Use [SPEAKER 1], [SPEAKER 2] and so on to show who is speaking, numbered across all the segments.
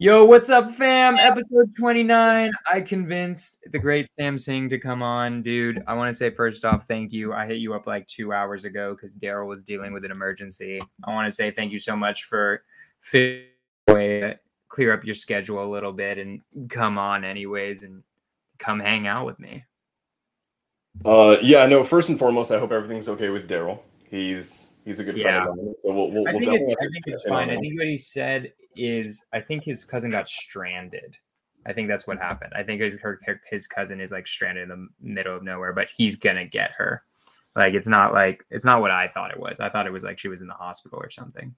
[SPEAKER 1] Yo, what's up, fam? Episode 29. I convinced the great Sam Singh to come on, dude. I want to say first off, thank you. I hit you up like two hours ago because Daryl was dealing with an emergency. I want to say thank you so much for way clear up your schedule a little bit and come on anyways and come hang out with me.
[SPEAKER 2] Uh, yeah, no. First and foremost, I hope everything's okay with Daryl. He's he's a good
[SPEAKER 1] Yeah.
[SPEAKER 2] friend of mine. So we'll, we'll,
[SPEAKER 1] I
[SPEAKER 2] we'll
[SPEAKER 1] think it's I think it's
[SPEAKER 2] check in on
[SPEAKER 1] fine. I think what he said is I think his cousin got stranded. I think that's what happened. I think his her, his cousin is like stranded in the middle of nowhere, but he's gonna get her. Like it's not like it's not what I thought it was. I thought it was like she was in the hospital or something.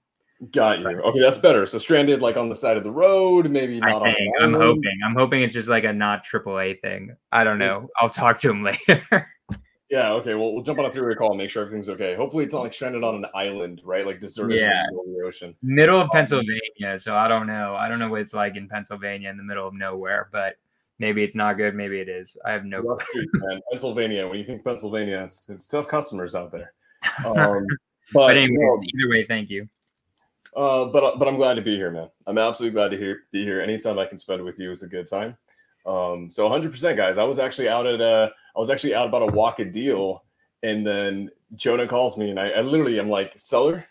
[SPEAKER 2] Got you. Okay, that's better. So stranded like on the side of the road, maybe
[SPEAKER 1] I
[SPEAKER 2] not on
[SPEAKER 1] think. I'm hoping. I'm hoping it's just like a not AAA thing. I don't know. I'll talk to him later.
[SPEAKER 2] Yeah, okay. Well, we'll jump on a three-way call and make sure everything's okay. Hopefully, it's not like stranded on an island, right? Like deserted in
[SPEAKER 1] Yeah.
[SPEAKER 2] the middle of the ocean.
[SPEAKER 1] middle of Pennsylvania, so I don't know. I don't know what it's like in Pennsylvania in the middle of nowhere, but maybe it's not good. Maybe it is. I have no clue.
[SPEAKER 2] Street, man. Pennsylvania. When you think Pennsylvania, it's, it's tough customers out there. Um, but
[SPEAKER 1] But anyways,
[SPEAKER 2] no,
[SPEAKER 1] either way, thank you.
[SPEAKER 2] Uh, but but I'm glad to be here, man. I'm absolutely glad to hear, be here. Anytime I can spend with you is a good time. Um, so 100%, guys. I was actually out at uh, I was actually out about a walk a deal, and then Jonah calls me, and I, I literally am like, seller,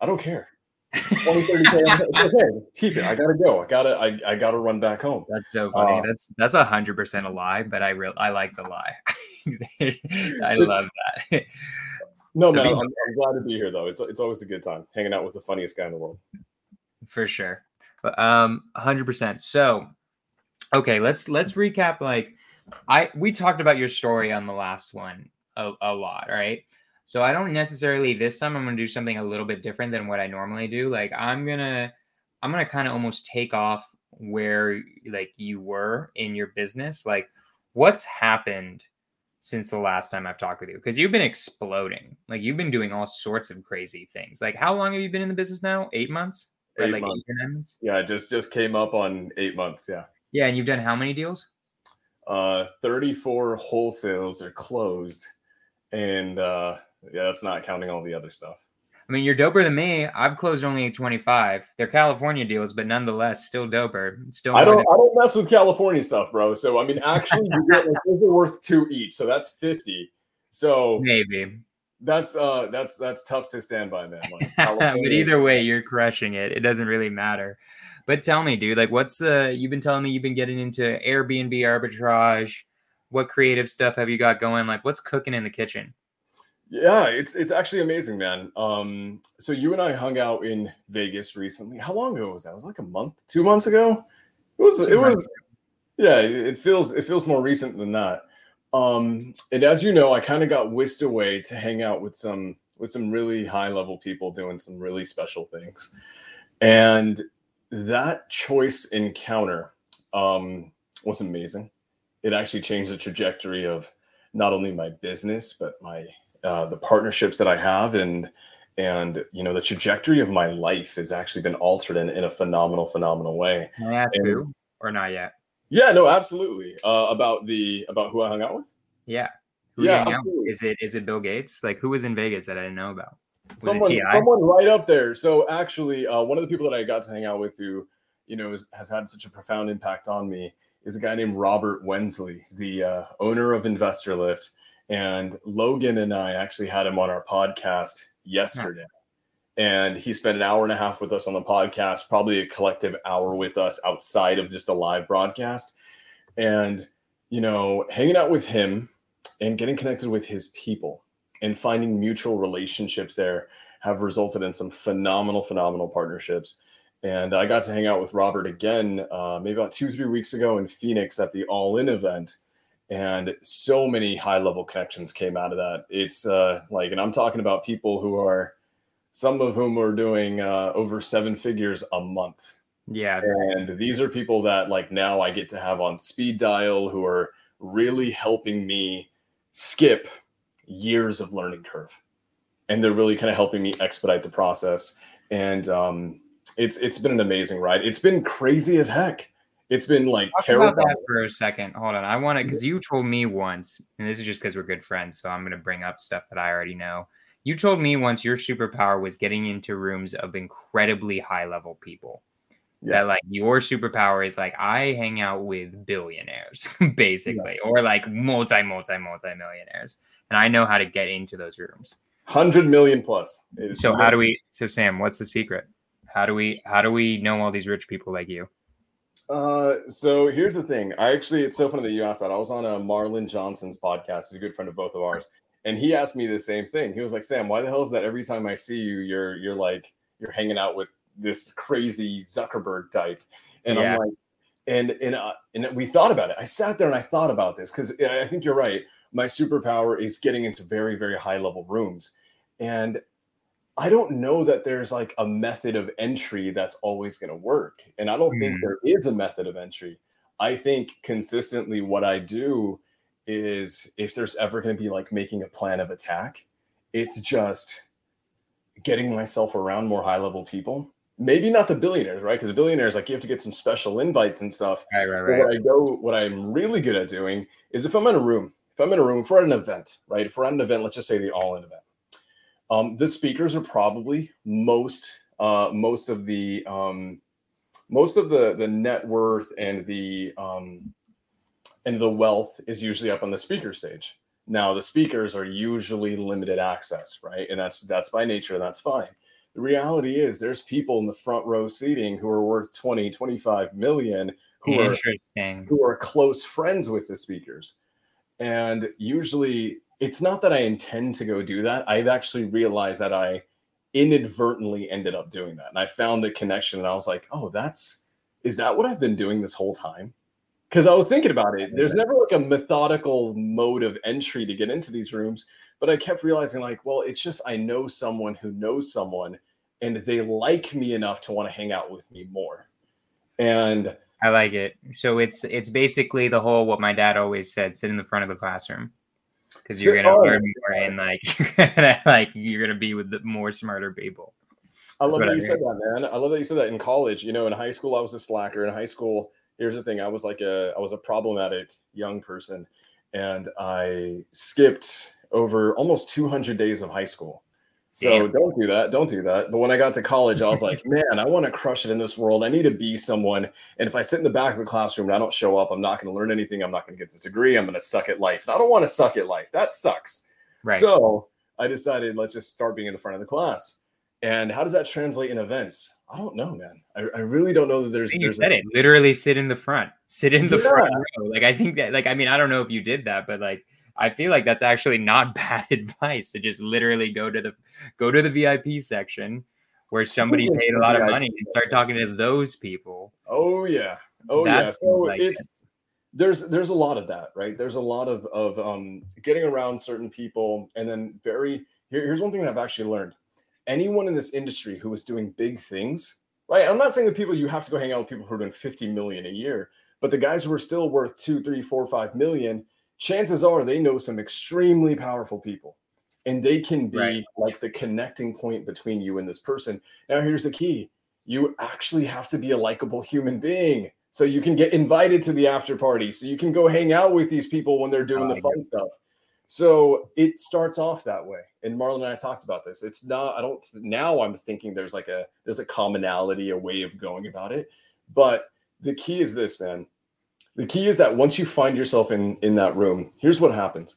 [SPEAKER 2] I don't care. 20, 30 K, it's okay. Keep it. I gotta go. I gotta I, I gotta run back home.
[SPEAKER 1] That's so funny.
[SPEAKER 2] Uh,
[SPEAKER 1] that's that's a hundred percent a lie, but I real I like the lie. I love that.
[SPEAKER 2] No, man, I'm, I'm glad to be here though. It's it's always a good time hanging out with the funniest guy in the world.
[SPEAKER 1] for sure. But um, hundred percent. So, okay, let's let's recap. Like, I we talked about your story on the last one a, a lot, right? So I don't necessarily this time. I'm gonna do something a little bit different than what I normally do. Like, I'm gonna I'm gonna kind of almost take off where like you were in your business. Like, what's happened since the last time I've talked with you? Because you've been exploding. Like, you've been doing all sorts of crazy things. Like, how long have you been in the business now? Eight months.
[SPEAKER 2] Eight
[SPEAKER 1] like
[SPEAKER 2] months.
[SPEAKER 1] eight months?
[SPEAKER 2] Yeah, just just came up on eight months. Yeah.
[SPEAKER 1] Yeah, and you've done how many deals?
[SPEAKER 2] Uh, 34 wholesales are closed, and uh, yeah, that's not counting all the other stuff.
[SPEAKER 1] I mean, you're doper than me. I've closed only 25. They're California deals, but nonetheless, still doper. Still
[SPEAKER 2] I don't I don't mess with California stuff, bro. So I mean, actually, you get like those are worth two each, so that's 50. So
[SPEAKER 1] maybe.
[SPEAKER 2] that's uh that's that's tough to stand by, man. Like,
[SPEAKER 1] but either way, you're crushing it. It doesn't really matter. But tell me, dude, like, what's the? You've been telling me you've been getting into Airbnb arbitrage. What creative stuff have you got going? Like, what's cooking in the kitchen?
[SPEAKER 2] Yeah, it's it's actually amazing, man. Um, so you and I hung out in Vegas recently. How long ago was that? It was like a month, two months ago. It was. It was. Yeah, it it feels it feels more recent than that. Um, and as you know, I kind of got whisked away to hang out with some with some really high level people doing some really special things, and that choice encounter um, was amazing. It actually changed the trajectory of not only my business but my uh, the partnerships that I have and and you know the trajectory of my life has actually been altered in, in a phenomenal phenomenal way.
[SPEAKER 1] Can I ask
[SPEAKER 2] And-
[SPEAKER 1] who or not yet?
[SPEAKER 2] Yeah, no, absolutely. Uh, about the about who I hung out with.
[SPEAKER 1] Yeah. Who
[SPEAKER 2] Yeah,
[SPEAKER 1] you hang out with?
[SPEAKER 2] absolutely.
[SPEAKER 1] Is it is it Bill Gates? Like, who was in Vegas that I didn't know about? Was
[SPEAKER 2] Someone, someone right up there. So actually, uh, one of the people that I got to hang out with who, you know, is, has had such a profound impact on me is a guy named Robert Wensley, the uh, owner of Investor Lift. And Logan and I actually had him on our podcast yesterday. And he spent an hour and a half with us on the podcast, probably a collective hour with us outside of just a live broadcast. And, you know, hanging out with him and getting connected with his people and finding mutual relationships there have resulted in some phenomenal, phenomenal partnerships. And I got to hang out with Robert again, uh, maybe about two, three weeks ago in Phoenix at the All In event. And so many high level connections came out of that. It's uh, like, and I'm talking about people who are, some of whom are doing uh, over seven figures a month.
[SPEAKER 1] Yeah.
[SPEAKER 2] And these are people that like now I get to have on speed dial who are really helping me skip years of learning curve. And they're really kind of helping me expedite the process. And um, it's it's been an amazing ride. It's been crazy as heck. It's been like
[SPEAKER 1] Talk about
[SPEAKER 2] terrifying.
[SPEAKER 1] that for a second. Hold on. I want to, because you told me once, and this is just because we're good friends. So I'm going to bring up stuff that I already know. You told me once your superpower was getting into rooms of incredibly high level people. Yeah. That like your superpower is like I hang out with billionaires, basically, yeah. or like multi, multi, multi millionaires, and I know how to get into those rooms.
[SPEAKER 2] Hundred million plus.
[SPEAKER 1] So how do we? So Sam, what's the secret? How do we? How do we know all these rich people like you?
[SPEAKER 2] Uh, so here's the thing. I actually, it's so funny that you asked that. I was on a Marlon Johnson's podcast. He's a good friend of both of ours, and he asked me the same thing. He was like, "Sam, why the hell is that? Every time I see you, you're you're like you're hanging out with this crazy Zuckerberg type," and yeah. I'm like, and and uh, and we thought about it. I sat there and I thought about this because I think you're right. My superpower is getting into very very high level rooms, and I don't know that there's like a method of entry that's always going to work. And I don't mm. think there is a method of entry. I think consistently what I do is if there's ever going to be like making a plan of attack, it's just getting myself around more high level people. Maybe not the billionaires, right? Because the billionaires, like you have to get some special invites and stuff.
[SPEAKER 1] Right, right, right.
[SPEAKER 2] But what I go, what I'm really good at doing is if I'm in a room, if I'm in a room, if we're at an event, right? If we're at an event, let's just say the all in event um, the speakers are probably most uh, most of the um, most of the the net worth and the um, and the wealth is usually up on the speaker stage. Now the speakers are usually limited access, right? And that's that's by nature, that's fine. The reality is there's people in the front row seating who are worth 20, 25 million who are who are close friends with the speakers. And usually it's not that I intend to go do that. I've actually realized that I inadvertently ended up doing that. And I found the connection and I was like, oh, that's, is that what I've been doing this whole time? Because I was thinking about it. There's never like a methodical mode of entry to get into these rooms. But I kept realizing, like, well, it's just I know someone who knows someone and they like me enough to want to hang out with me more. And
[SPEAKER 1] I like it. So it's it's basically the whole what my dad always said: sit in the front of the classroom because you're gonna learn more and like like you're gonna be with the more smarter people.
[SPEAKER 2] I love that I you said that, man. I love that you said that in college. You know, in high school, I was a slacker. In high school, here's the thing: I was like a I was a problematic young person, and I skipped over almost 200 days of high school so Damn. don't do that. Don't do that. But when I got to college, I was like, man, I want to crush it in this world. I need to be someone. And if I sit in the back of the classroom and I don't show up, I'm not going to learn anything. I'm not going to get this degree. I'm going to suck at life. And I don't want to suck at life. That sucks. Right. So I decided let's just start being in the front of the class. And how does that translate in events? I don't know, man. I, I really don't know that there's.
[SPEAKER 1] You
[SPEAKER 2] there's
[SPEAKER 1] said a, it. Literally sit in the front. Sit in the yeah. front row. Like I think that. Like I mean, I don't know if you did that, but like I feel like that's actually not bad advice to just literally go to the go to the VIP section where somebody paid a lot of money and start talking to those people.
[SPEAKER 2] Oh yeah. Oh that's yeah. So like it's it. there's there's a lot of that, right? There's a lot of of um getting around certain people and then very here, here's one thing that I've actually learned. Anyone in this industry who is doing big things, right? I'm not saying that people you have to go hang out with people who are doing 50 million a year, but the guys who are still worth two, three, four, five million, chances are they know some extremely powerful people and they can be right. like the connecting point between you and this person. Now, here's the key you actually have to be a likable human being so you can get invited to the after party, so you can go hang out with these people when they're doing oh, the fun stuff. So it starts off that way. And Marlon and I talked about this. It's not, I don't, now I'm thinking there's like a, there's a commonality, a way of going about it. But the key is this, man the key is that once you find yourself in in that room here's what happens.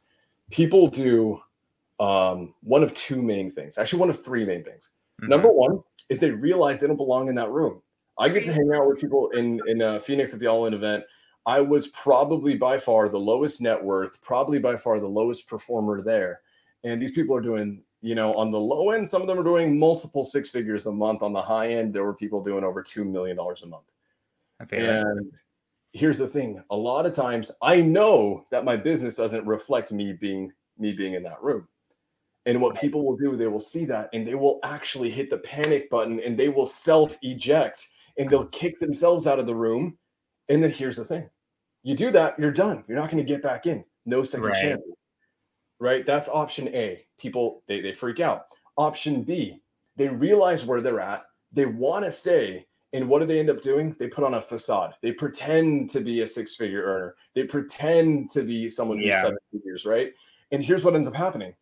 [SPEAKER 2] People do um, one of two main things actually one of three main things. Mm-hmm. number one is they realize they don't belong in that room. I get to hang out with people in in uh, phoenix at the all in event. I was probably by far the lowest net worth probably by far the lowest performer there. And these people are doing you know on the low end some of them are doing multiple six figures a month. On the high end there were people doing over $2 million a month. And here's the thing. A lot of times i know that my business doesn't reflect me being me being in that room. And what people will do they will see that and they will actually hit the panic button and they will self eject and they'll kick themselves out of the room. And then here's the thing. You do that you're done. You're not going to get back in. No second right. chances. Right? That's option a. People they, they freak out. Option b they realize where they're at. They want to stay and what do they end up doing? They put on a facade. They pretend to be a six figure earner. They pretend to be someone who's yeah. seven figures, right? And here's what ends up happening.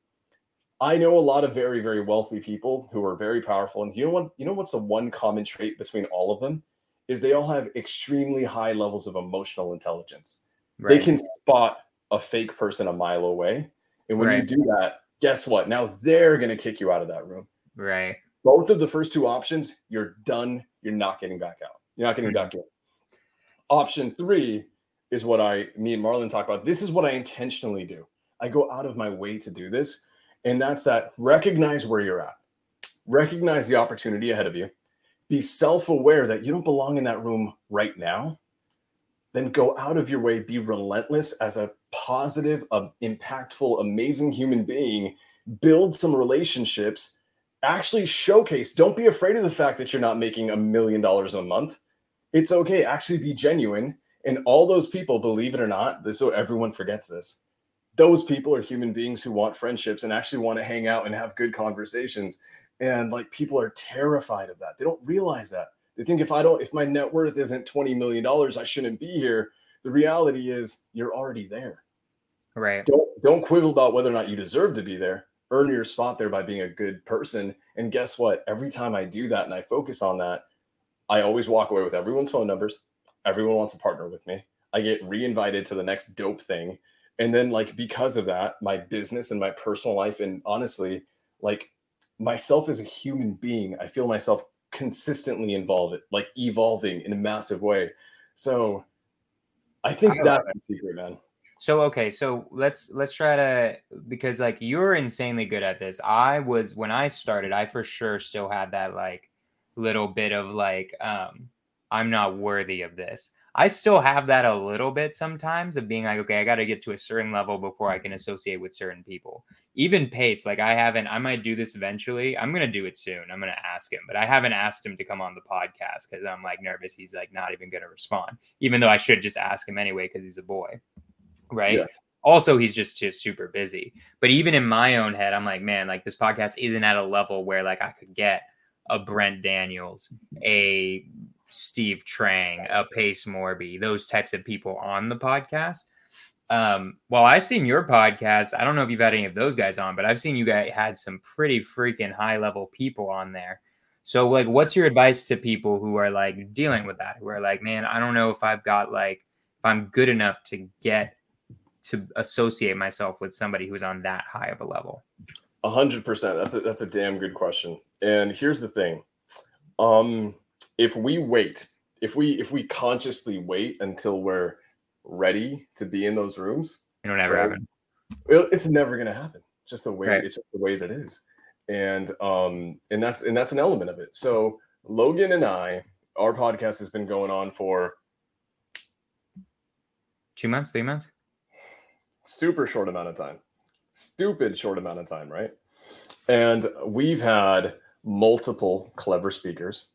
[SPEAKER 2] I know a lot of very, very wealthy people who are very powerful. And you know what? You know what's the one common trait between all of them? is they all have extremely high levels of emotional intelligence. Right. They can spot a fake person a mile away. And when right. you do that, guess what? Now they're going to kick you out of that room.
[SPEAKER 1] Right.
[SPEAKER 2] Both of the first two options, you're done. You're not getting back out. You're not getting mm-hmm. back in. Option three is what I, me and Marlon talk about. This is what I intentionally do. I go out of my way to do this. And that's that recognize where you're at, recognize the opportunity ahead of you, be self aware that you don't belong in that room right now. Then go out of your way, be relentless as a positive, impactful, amazing human being, build some relationships, actually showcase. Don't be afraid of the fact that you're not making a million dollars a month. It's okay. Actually, be genuine. And all those people, believe it or not, this so everyone forgets this those people are human beings who want friendships and actually want to hang out and have good conversations. And like people are terrified of that. They don't realize that. They think if I don't, if my net worth isn't $20 million, I shouldn't be here. The reality is you're already there.
[SPEAKER 1] Right.
[SPEAKER 2] Don't don't quibble about whether or not you deserve to be there. Earn your spot there by being a good person. And guess what? Every time I do that and I focus on that, I always walk away with everyone's phone numbers. Everyone wants to partner with me. I get re-invited to the next dope thing and then like because of that my business and my personal life and honestly like myself as a human being i feel myself consistently involved like evolving in a massive way so i think that's the secret man
[SPEAKER 1] so okay so let's let's try to because like you're insanely good at this i was when i started i for sure still had that like little bit of like um i'm not worthy of this I still have that a little bit sometimes of being like, okay, I got to get to a certain level before I can associate with certain people. Even Pace, like I haven't, I might do this eventually. I'm going to do it soon. I'm going to ask him, but I haven't asked him to come on the podcast because I'm like nervous. He's like not even going to respond, even though I should just ask him anyway because he's a boy. Right. Yeah. Also, he's just just super busy. But even in my own head, I'm like, man, like this podcast isn't at a level where like I could get a Brent Daniels, a Steve Trang, a Pace Morby, those types of people on the podcast. Um, well, I've seen your podcast. I don't know if you've had any of those guys on, but I've seen you guys had some pretty freaking high level people on there. So, like, what's your advice to people who are like dealing with that? Who are like, man, I don't know if I've got like, if I'm good enough to get to associate myself with somebody who's on that high of a level.
[SPEAKER 2] A hundred percent. That's a that's a damn good question. And here's the thing. Um, if we wait, if we if we consciously wait until we're ready to be in those rooms,
[SPEAKER 1] it'll never right, happen.
[SPEAKER 2] it's never going to happen. It's just the way right. it's just the way that is, and um and that's and that's an element of it. So Logan and I, our podcast has been going on for
[SPEAKER 1] two months, three months,
[SPEAKER 2] super short amount of time, stupid short amount of time, right? And we've had multiple clever speakers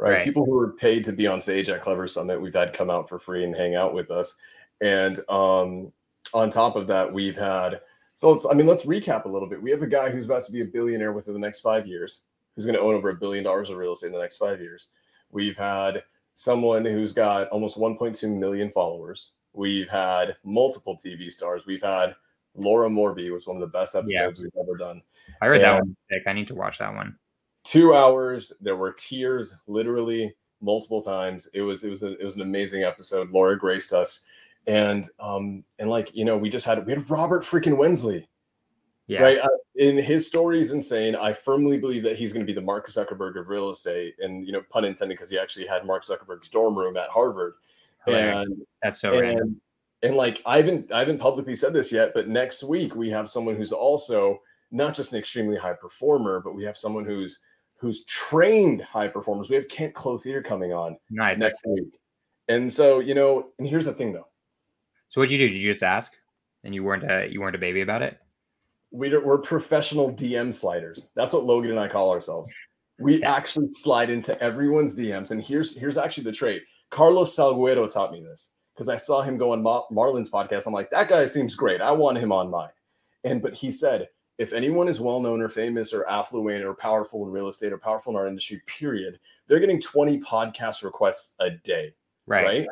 [SPEAKER 2] right? right? People who are paid to be on stage at Clever Summit, we've had come out for free and hang out with us. And um, on top of that, we've had so let's I mean let's recap a little bit. We have a guy who's about to be a billionaire within the next five years, who's going to own over a billion dollars of real estate in the next five years. We've had someone who's got almost 1.2 million followers. We've had multiple TV stars. We've had Laura Morby was one of the best episodes yeah. we've ever done.
[SPEAKER 1] I heard and, that one. Sick. I need to watch that one
[SPEAKER 2] two hours. There were tears, literally multiple times. It was it was a, it was an amazing episode. Laura graced us, and um and like you know we just had we had Robert freaking Wensley. Yeah. Right. Uh, in his story is insane. I firmly believe that he's going to be the Mark Zuckerberg of real estate, and you know, pun intended, because he actually had Mark Zuckerberg's dorm room at Harvard.
[SPEAKER 1] And that's so and, random.
[SPEAKER 2] And like I haven't I haven't publicly said this yet, but next week we have someone who's also not just an extremely high performer, but we have someone who's who's trained high performers. We have Kent Clothier coming on
[SPEAKER 1] nice.
[SPEAKER 2] next week. And so, you know, and here's the thing though.
[SPEAKER 1] So what'd you do? Did you just ask and you weren't a you weren't a baby about it?
[SPEAKER 2] We we're professional DM sliders. That's what Logan and I call ourselves. We yeah. actually slide into everyone's DMs. And here's here's actually the trait. Carlos Salguero taught me this because I saw him go on Mar- Marlon's podcast. I'm like, that guy seems great. I want him on mine. And but he said, if anyone is well known or famous or affluent or powerful in real estate or powerful in our industry, period, they're getting 20 podcast requests a day.
[SPEAKER 1] Right. Right.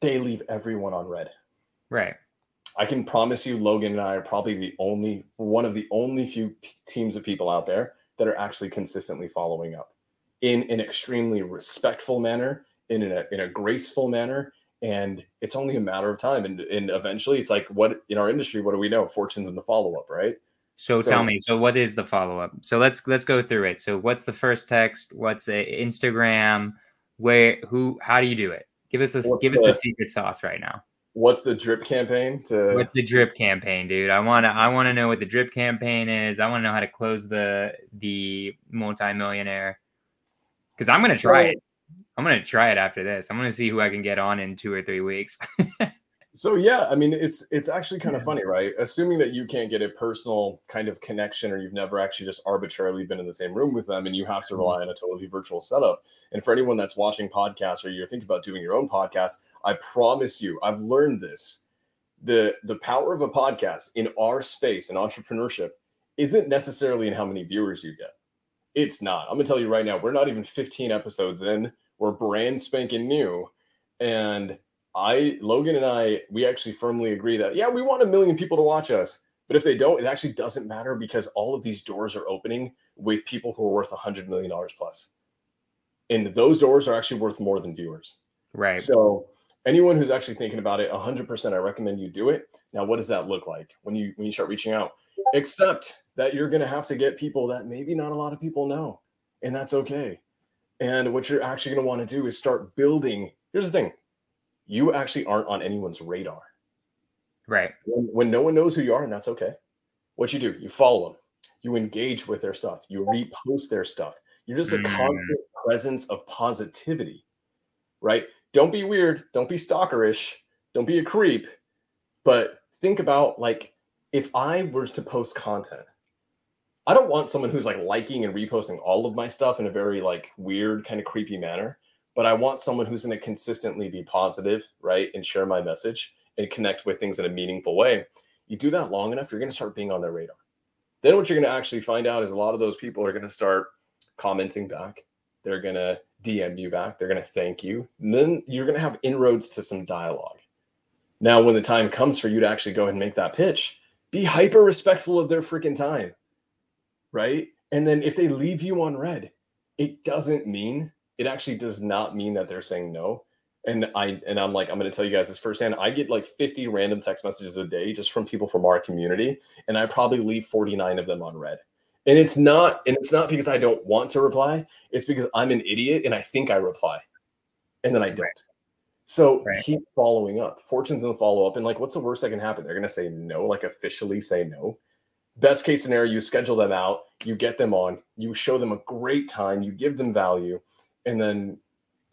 [SPEAKER 2] They leave everyone on red.
[SPEAKER 1] Right.
[SPEAKER 2] I can promise you, Logan and I are probably the only one of the only few p- teams of people out there that are actually consistently following up. In an extremely respectful manner, in a in a graceful manner, and it's only a matter of time. And and eventually, it's like what in our industry, what do we know? Fortunes in the follow up, right?
[SPEAKER 1] So, so, tell me, so what is the follow up? So let's let's go through it. So what's the first text? What's a Instagram? Where who? How do you do it? Give us this. Give the, us the secret sauce right now.
[SPEAKER 2] What's the drip campaign? To
[SPEAKER 1] what's the drip campaign, dude? I wanna I wanna know what the drip campaign is. I want to know how to close the the multimillionaire because I'm gonna try so, it. I'm gonna try it after this. I'm gonna see who I can get on in two or three weeks.
[SPEAKER 2] So yeah, I mean it's it's actually kind of funny, right? Assuming that you can't get a personal kind of connection or you've never actually just arbitrarily been in the same room with them and you have to mm-hmm. rely on a totally virtual setup. And for anyone that's watching podcasts or you're thinking about doing your own podcast, I promise you, I've learned this. The the power of a podcast in our space in entrepreneurship isn't necessarily in how many viewers you get. It's not. I'm gonna tell you right now, we're not even 15 episodes in. We're brand spanking new. And I Logan and I we actually firmly agree that yeah we want a million people to watch us but if they don't it actually doesn't matter because all of these doors are opening with people who are worth a hundred million dollars plus and those doors are actually worth more than viewers
[SPEAKER 1] right
[SPEAKER 2] so anyone who's actually thinking about it 100% I recommend you do it now what does that look like when you when you start reaching out except that you're going to have to get people that maybe not a lot of people know and that's okay and what you're actually going to want to do is start building here's the thing you actually aren't on anyone's radar.
[SPEAKER 1] Right.
[SPEAKER 2] When, when, no one knows who you are, and that's okay. What you do, you follow them, you engage with their stuff, you repost their stuff. You're just a mm. constant presence of positivity, right? Don't be weird. Don't be stalkerish. Don't be a creep. But think about like if I was to post content, I don't want someone who's like liking and reposting all of my stuff in a very like weird, kind of creepy manner but I want someone who's going to consistently be positive, right? And share my message and connect with things in a meaningful way. You do that long enough, you're going to start being on their radar. Then what you're going to actually find out is a lot of those people are going to start commenting back. They're going to DM you back. They're going to thank you. And then you're going to have inroads to some dialogue. Now, when the time comes for you to actually go and make that pitch, be hyper respectful of their freaking time. Right. And then if they leave you on red, it doesn't mean it actually does not mean that they're saying no. And I and I'm like, I'm gonna tell you guys this firsthand. I get like 50 random text messages a day just from people from our community, and I probably leave 49 of them on red. And it's not, and it's not because I don't want to reply, it's because I'm an idiot and I think I reply. And then I don't. So right. keep following up. Fortune's gonna follow up. And like, what's the worst that can happen? They're gonna say no, like officially say no. Best case scenario, you schedule them out, you get them on, you show them a great time, you give them value, and then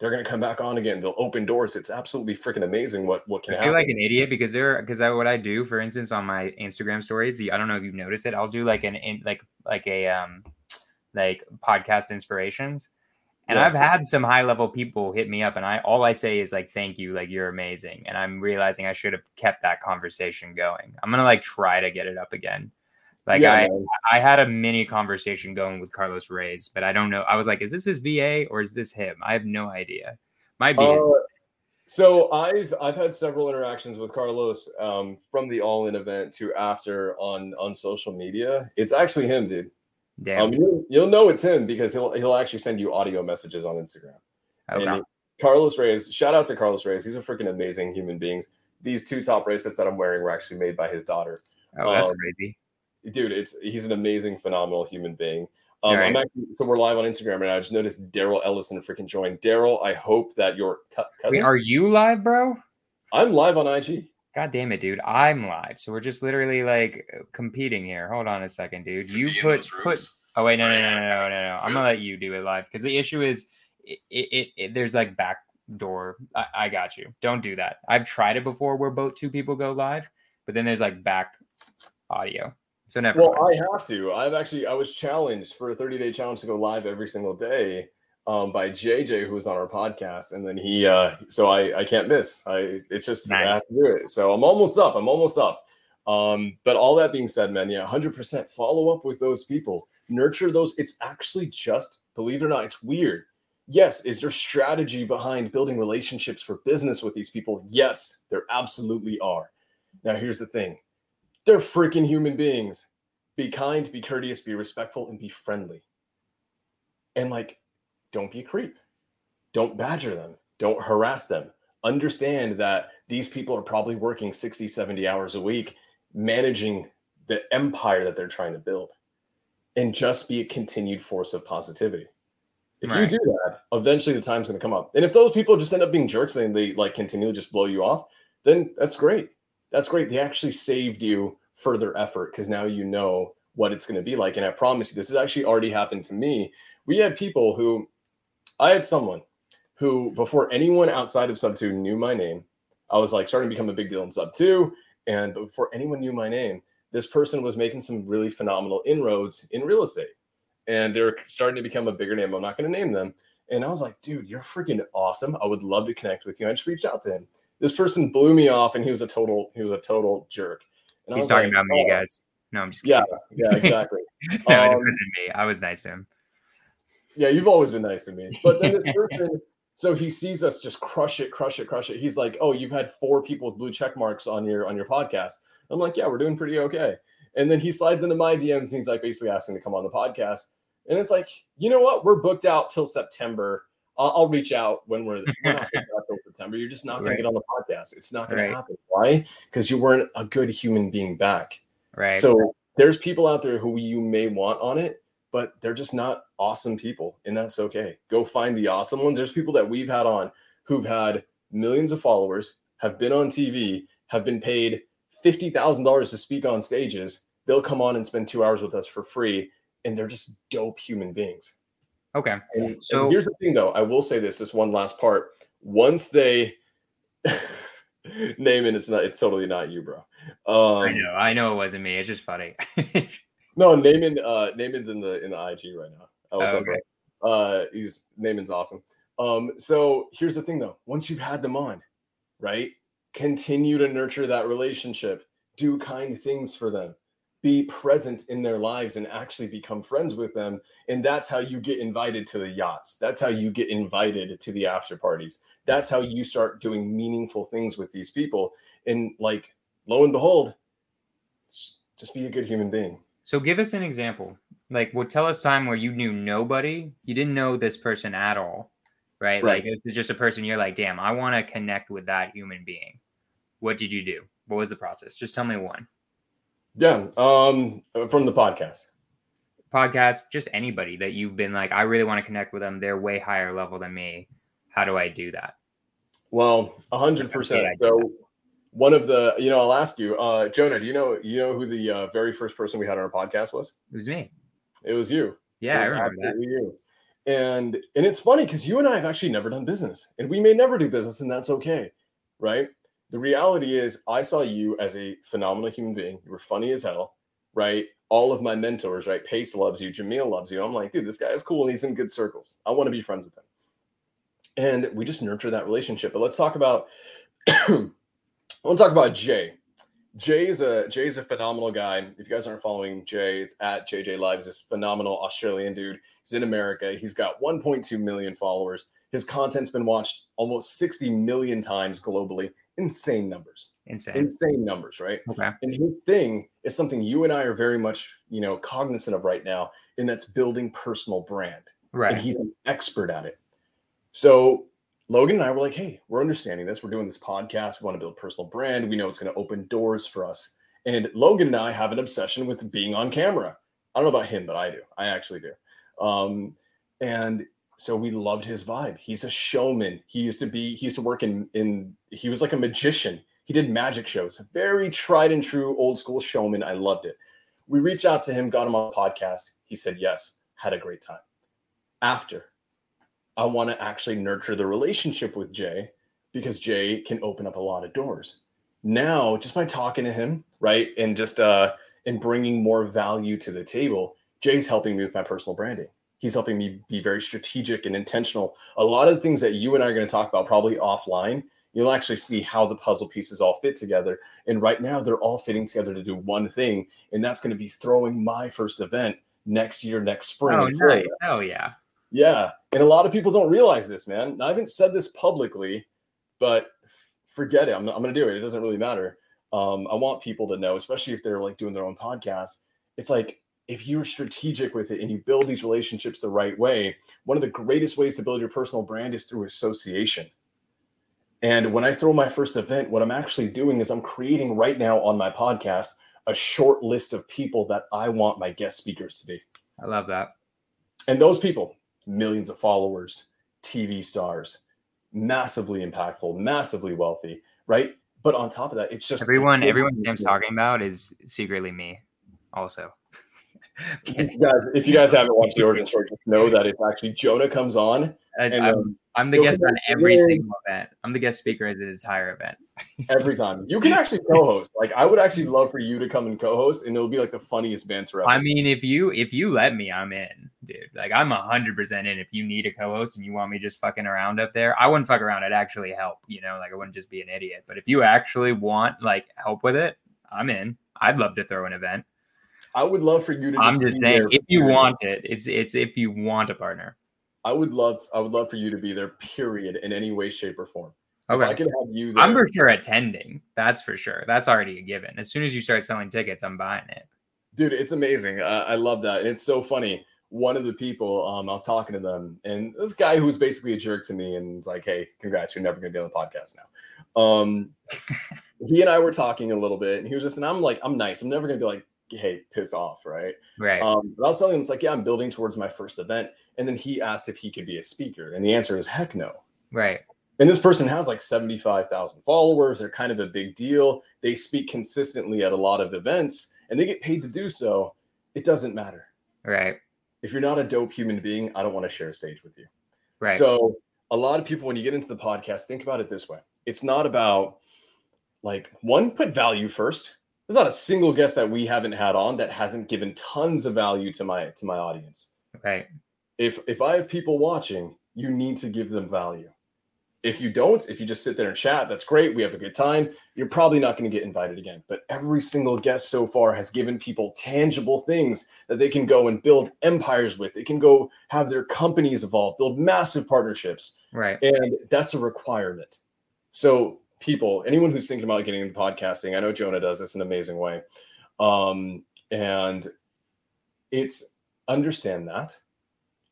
[SPEAKER 2] they're going to come back on again. They'll open doors. It's absolutely freaking amazing what what can
[SPEAKER 1] I
[SPEAKER 2] feel
[SPEAKER 1] happen. like an idiot because they're because what I do, for instance, on my Instagram stories, I don't know if you've noticed it. I'll do like an in, like like a um like podcast inspirations, and yeah. I've had some high level people hit me up, and I all I say is like thank you, like you're amazing, and I'm realizing I should have kept that conversation going. I'm gonna like try to get it up again like yeah, I, man. I had a mini conversation going with Carlos Reyes, but I don't know. I was like, is this his VA or is this him? I have no idea. Might be. Uh,
[SPEAKER 2] so I've I've had several interactions with Carlos um, from the All In event to after on on social media. It's actually him, dude. Damn. Um, you'll, you'll know it's him because he'll he'll actually send you audio messages on Instagram. Okay. And Carlos Reyes, shout out to Carlos Reyes. He's a freaking amazing human being. These two top bracelets that I'm wearing were actually made by his daughter.
[SPEAKER 1] Oh, that's um, crazy
[SPEAKER 2] dude, it's he's an amazing, phenomenal human being. Um, right. I'm actually, so we're live on Instagram right now. I just noticed Daryl Ellison freaking joined. Daryl, I hope that your cousin.
[SPEAKER 1] Wait, are you live, bro?
[SPEAKER 2] I'm live on IG.
[SPEAKER 1] God damn it, dude! I'm live, so we're just literally like competing here. Hold on a second, dude. You put put. Oh wait, no, no, no, no, no, no, no. I'm gonna let you do it live because the issue is, it, it, it there's like backdoor. I, I got you. Don't do that. I've tried it before where both two people go live, but then there's like back audio. So never.
[SPEAKER 2] Well, mind. I have to. I've actually I was challenged for a 30 day challenge to go live every single day um, by JJ, who was on our podcast, and then he. uh So I I can't miss. I it's just nice. I have to do it. So I'm almost up. I'm almost up. Um, but all that being said, man, yeah, 100% follow up with those people, nurture those. It's actually just believe it or not, it's weird. Yes, is there strategy behind building relationships for business with these people? Yes, there absolutely are. Now, here's the thing they're freaking human beings. Be kind, be courteous, be respectful, and be friendly. And like, don't be a creep. Don't badger them. Don't harass them. Understand that these people are probably working 60, 70 hours a week managing the empire that they're trying to build and just be a continued force of positivity. If right. you do that, eventually the time's going to come up. And if those people just end up being jerks and they like continually just blow you off, then that's great. That's great. They actually saved you further effort because now you know what it's going to be like. And I promise you, this has actually already happened to me. We had people who, I had someone who, before anyone outside of Sub 2 knew my name, I was like starting to become a big deal in Sub 2. And before anyone knew my name, this person was making some really phenomenal inroads in real estate. And they're starting to become a bigger name. I'm not going to name them. And I was like, dude, you're freaking awesome. I would love to connect with you. I just reached out to him. This person blew me off and he was a total, he was a total jerk.
[SPEAKER 1] And He's talking like, about me, oh. guys. No, I'm just
[SPEAKER 2] kidding. Yeah, yeah, exactly.
[SPEAKER 1] no, um, it wasn't me. I was nice to him.
[SPEAKER 2] Yeah, you've always been nice to me. But then this person, so he sees us just crush it, crush it, crush it. He's like, "Oh, you've had four people with blue check marks on your on your podcast." I'm like, "Yeah, we're doing pretty okay." And then he slides into my DMs and he's like basically asking to come on the podcast. And it's like, you know what? We're booked out till September. I'll, I'll reach out when we're, we're not till September. You're just not going right. to get on the podcast. It's not going right. to happen. Why? Because you weren't a good human being back.
[SPEAKER 1] Right.
[SPEAKER 2] So there's people out there who you may want on it, but they're just not awesome people. And that's okay. Go find the awesome ones. There's people that we've had on who've had millions of followers, have been on TV, have been paid $50,000 to speak on stages. They'll come on and spend two hours with us for free. And they're just dope human beings.
[SPEAKER 1] Okay.
[SPEAKER 2] And, so and here's the thing, though. I will say this: this one last part. Once they name it, it's not. It's totally not you, bro.
[SPEAKER 1] Um, I know. I know it wasn't me. It's just funny.
[SPEAKER 2] no, Naaman. Uh, Naaman's in the in the IG right now. Oh, what's oh, okay. up? Uh, he's Naaman's awesome. Um, so here's the thing, though. Once you've had them on, right? Continue to nurture that relationship. Do kind things for them be present in their lives and actually become friends with them. And that's how you get invited to the yachts. That's how you get invited to the after parties. That's how you start doing meaningful things with these people. And like, lo and behold, just be a good human being.
[SPEAKER 1] So give us an example. Like, well, tell us time where you knew nobody, you didn't know this person at all, right? right. Like, this is just a person you're like, damn, I want to connect with that human being. What did you do? What was the process? Just tell me one.
[SPEAKER 2] Yeah, um, from the podcast.
[SPEAKER 1] Podcast, just anybody that you've been like, I really want to connect with them. They're way higher level than me. How do I do that?
[SPEAKER 2] Well, a hundred percent. So one of the, you know, I'll ask you, uh, Jonah, do you know, you know who the uh, very first person we had on our podcast was?
[SPEAKER 1] It was me.
[SPEAKER 2] It was you.
[SPEAKER 1] Yeah, was I remember that.
[SPEAKER 2] You. And and it's funny because you and I have actually never done business, and we may never do business, and that's okay, right? The reality is I saw you as a phenomenal human being. You were funny as hell, right? All of my mentors, right? Pace loves you, Jamil loves you. I'm like, dude, this guy is cool and he's in good circles. I want to be friends with him. And we just nurture that relationship. But let's talk about I want to talk about Jay. Jay is a Jay is a phenomenal guy. If you guys aren't following Jay, it's at JJ Lives. This phenomenal Australian dude. He's in America. He's got 1.2 million followers. His content's been watched almost 60 million times globally insane numbers.
[SPEAKER 1] Insane.
[SPEAKER 2] Insane numbers, right?
[SPEAKER 1] Okay.
[SPEAKER 2] And his thing is something you and I are very much, you know, cognizant of right now, and that's building personal brand.
[SPEAKER 1] Right.
[SPEAKER 2] And he's an expert at it. So Logan and I were like, hey, we're understanding this. We're doing this podcast. We want to build personal brand. We know it's going to open doors for us. And Logan and I have an obsession with being on camera. I don't know about him, but I do. I actually do. Um, and so we loved his vibe. He's a showman. He used to be, he used to work in, in, he was like a magician. He did magic shows, very tried and true old school showman. I loved it. We reached out to him, got him on podcast. He said yes, had a great time. After, I want to actually nurture the relationship with Jay because Jay can open up a lot of doors. Now, just by talking to him, right, and just uh, and bringing more value to the table, Jay's helping me with my personal branding he's helping me be very strategic and intentional. A lot of the things that you and I are going to talk about probably offline, you'll actually see how the puzzle pieces all fit together. And right now, they're all fitting together to do one thing, and that's going to be throwing my first event next year, next spring.
[SPEAKER 1] Oh, nice. Oh, yeah.
[SPEAKER 2] Yeah. And a lot of people don't realize this, man. I haven't said this publicly, but forget it. I'm, I'm going to do it. It doesn't really matter. Um, I want people to know, especially if they're like doing their own podcast. It's like if you're strategic with it and you build these relationships the right way, one of the greatest ways to build your personal brand is through association. And when I throw my first event, what I'm actually doing is I'm creating right now on my podcast a short list of people that I want my guest speakers to be.
[SPEAKER 1] I love that.
[SPEAKER 2] And those people, millions of followers, TV stars, massively impactful, massively wealthy, right? But on top of that, it's just
[SPEAKER 1] everyone, everyone Sam's talking about is secretly me, also.
[SPEAKER 2] if, you guys, if you guys haven't watched the origin story, just know that it's actually Jonah comes on.
[SPEAKER 1] And, I'm, um, I'm, the guest on every single event. I'm the guest speaker at the entire event.
[SPEAKER 2] every time. You can actually co-host. Like I would actually love for you to come and co-host, and it'll be like the funniest banter ever.
[SPEAKER 1] I mean, if you if you let me, I'm in, dude. Like I'm hundred percent in. If you need a co-host and you want me just fucking around up there, I wouldn't fuck around. I'd actually help. You know, like I wouldn't just be an idiot. But if you actually want like help with it, I'm in. I'd love to throw an event.
[SPEAKER 2] I would love for you to.
[SPEAKER 1] I'm just saying, if you want it, it's it's if you want a partner.
[SPEAKER 2] I would love I would love for you to be there. Period, in any way, shape, or form. Okay. If I can have you.
[SPEAKER 1] There, I'm for sure attending. That's for sure. That's already a given. As soon as you start selling tickets, I'm buying it.
[SPEAKER 2] Dude, it's amazing. Uh, I love that, and it's so funny. One of the people, um, I was talking to them, and this guy who's basically a jerk to me, and it's like, "Hey, congrats, you're never gonna be on the podcast now." Um, he and I were talking a little bit, and he was just, and I'm like, I'm nice. I'm never gonna be like, hey, piss off, right?
[SPEAKER 1] Right.
[SPEAKER 2] Um, but I was telling him, it's like, yeah, I'm building towards my first event. And then he asked if he could be a speaker. And the answer is heck no.
[SPEAKER 1] Right.
[SPEAKER 2] And this person has like 75,000 followers. They're kind of a big deal. They speak consistently at a lot of events and they get paid to do so. It doesn't matter.
[SPEAKER 1] Right.
[SPEAKER 2] If you're not a dope human being, I don't want to share a stage with you.
[SPEAKER 1] Right.
[SPEAKER 2] So, a lot of people, when you get into the podcast, think about it this way it's not about like one, put value first there's not a single guest that we haven't had on that hasn't given tons of value to my to my audience.
[SPEAKER 1] Right.
[SPEAKER 2] If if I have people watching, you need to give them value. If you don't, if you just sit there and chat, that's great. We have a good time. You're probably not going to get invited again. But every single guest so far has given people tangible things that they can go and build empires with. They can go have their companies evolve, build massive partnerships.
[SPEAKER 1] Right.
[SPEAKER 2] And that's a requirement. So people, anyone who's thinking about getting into podcasting, I know Jonah does this in an amazing way. Um, and it's understand that,